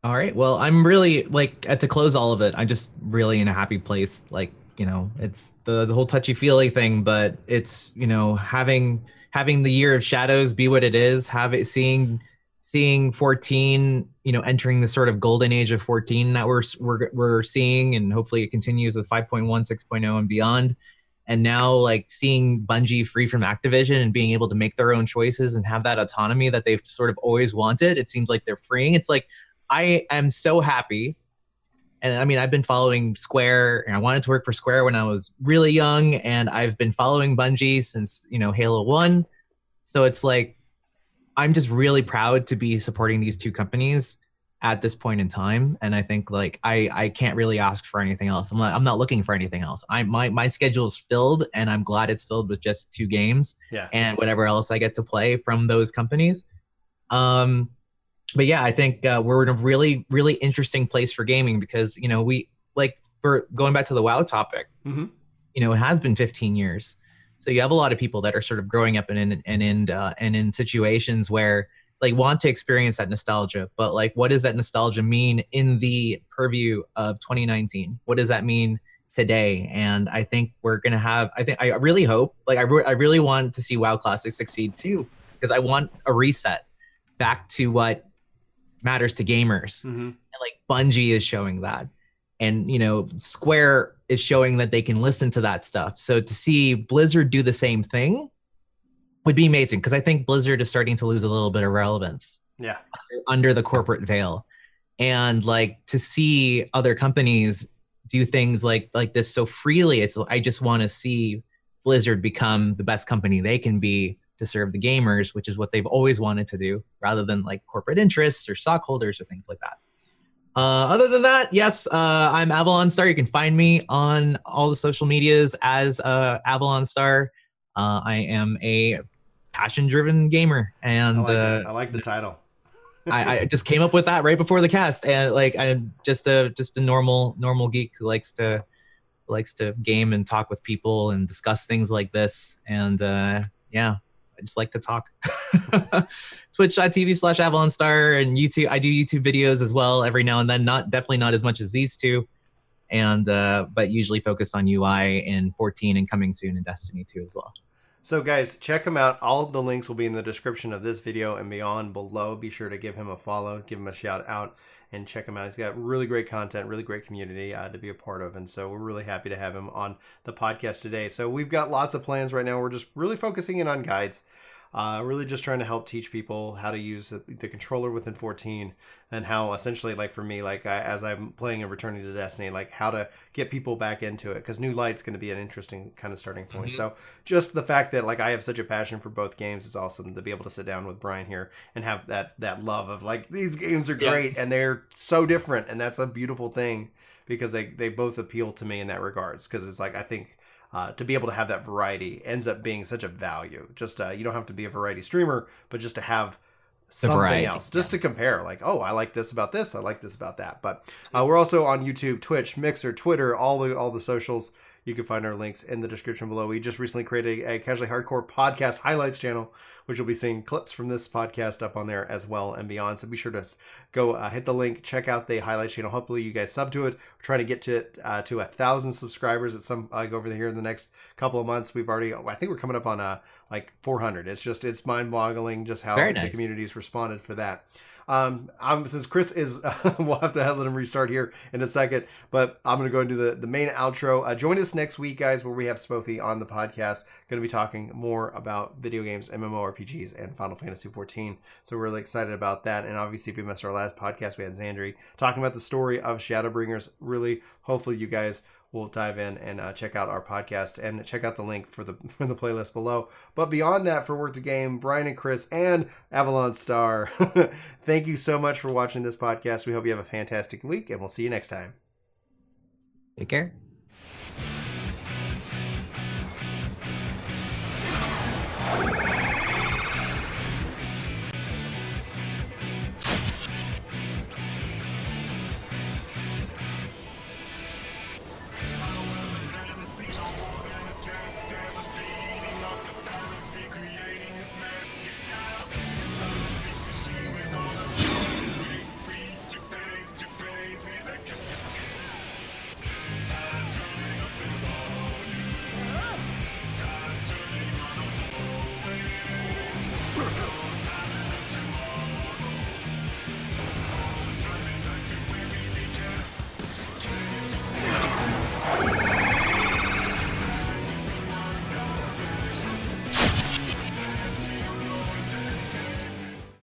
All right. Well, I'm really like at to close all of it. I'm just really in a happy place. Like you know, it's the the whole touchy feely thing, but it's you know having having the year of shadows be what it is. Have it seeing seeing 14 you know entering the sort of golden age of 14 that we're we're we're seeing and hopefully it continues with 5.1 6.0 and beyond and now like seeing bungie free from activision and being able to make their own choices and have that autonomy that they've sort of always wanted it seems like they're freeing it's like I am so happy. And I mean, I've been following Square, and I wanted to work for Square when I was really young, and I've been following Bungie since you know Halo One. So it's like, I'm just really proud to be supporting these two companies at this point in time, and I think like I I can't really ask for anything else. I'm not I'm not looking for anything else. I my my schedule's filled, and I'm glad it's filled with just two games Yeah. and whatever else I get to play from those companies. Um, but yeah, I think uh, we're in a really, really interesting place for gaming because you know we like for going back to the WoW topic. Mhm. You know, it has been 15 years, so you have a lot of people that are sort of growing up and in and in uh, and in situations where like want to experience that nostalgia, but like what does that nostalgia mean in the purview of 2019? What does that mean? today and i think we're gonna have i think i really hope like i, re- I really want to see wow classic succeed too because i want a reset back to what matters to gamers Mm-hmm. and like bungie is showing that and you know square is showing that they can listen to that stuff. So to see blizzard do the same thing would be amazing because i think blizzard is starting to lose a little bit of relevance Yeah. under the corporate veil. And like to see other companies do things like like this so freely it's i just want to see blizzard become the best company they can be to serve the gamers which is what they've always wanted to do rather than like corporate interests or stockholders or things like that uh, other than that yes uh, i'm avalon star you can find me on all the social medias as uh, avalon star uh, i am a passion driven gamer and I like, uh. I like the title. I, I just came up with that right before the cast, and like I'm just a just a normal normal geek who likes to likes to game and talk with people and discuss things like this. And uh, yeah, I just like to talk. Twitch.tv slash Avalon Star and YouTube. I do YouTube videos as well every now and then. Not definitely not as much as these two, and uh, but usually focused on UI in 14 and coming soon in Destiny 2 as well. So, guys, check him out. All the links will be in the description of this video and beyond below. Be sure to give him a follow, give him a shout out, and check him out. He's got really great content, really great community uh, to be a part of. And so, we're really happy to have him on the podcast today. So, we've got lots of plans right now. We're just really focusing in on guides. Uh, really just trying to help teach people how to use the, the controller within 14 and how essentially like for me like I, as i'm playing and returning to destiny like how to get people back into it because new light's going to be an interesting kind of starting point Mhm. so just the fact that like i have such a passion for both games it's awesome to be able to sit down with brian here and have that that love of like these games are Yeah. great and they're so different and that's a beautiful thing because they they both appeal to me in that regards because it's like i think uh, to be able to have that variety ends up being such a value. Just uh, you don't have to be a variety streamer, but just to have something variety, else, just to compare. Like, oh, I like this about this, I like this about that. But uh, we're also on YouTube, Twitch, Mixer, Twitter, all the all the socials. You can find our links in the description below. We just recently created a, a casually hardcore podcast highlights channel, which will be seeing clips from this podcast up on there as well and beyond. So be sure to go uh, hit the link, check out the highlights channel. Hopefully, you guys sub to it. We're trying to get to it uh, to a thousand subscribers at some like over here in the next couple of months. We've already, I think we're coming up on uh, like 400. It's just it's mind boggling just how Very the nice. community's responded for that. Um, I'm since Chris is, we'll have to let him restart here in a second, but I'm gonna go do the the main outro. Uh, join us next week, guys, where we have Spofi on the podcast. Going to be talking more about video games, MMORPGs, and Final Fantasy 14. So we're really excited about that. And obviously, if you missed our last podcast, we had Xandri talking about the story of Shadowbringers. Really, hopefully, you guys will dive in and uh, check out our podcast and check out the link for the for the playlist below. But beyond that, for Work to Game, Brian and Chris and Avalon Star, thank you so much for watching this podcast. We hope you have a fantastic week, and we'll see you next time. Take care.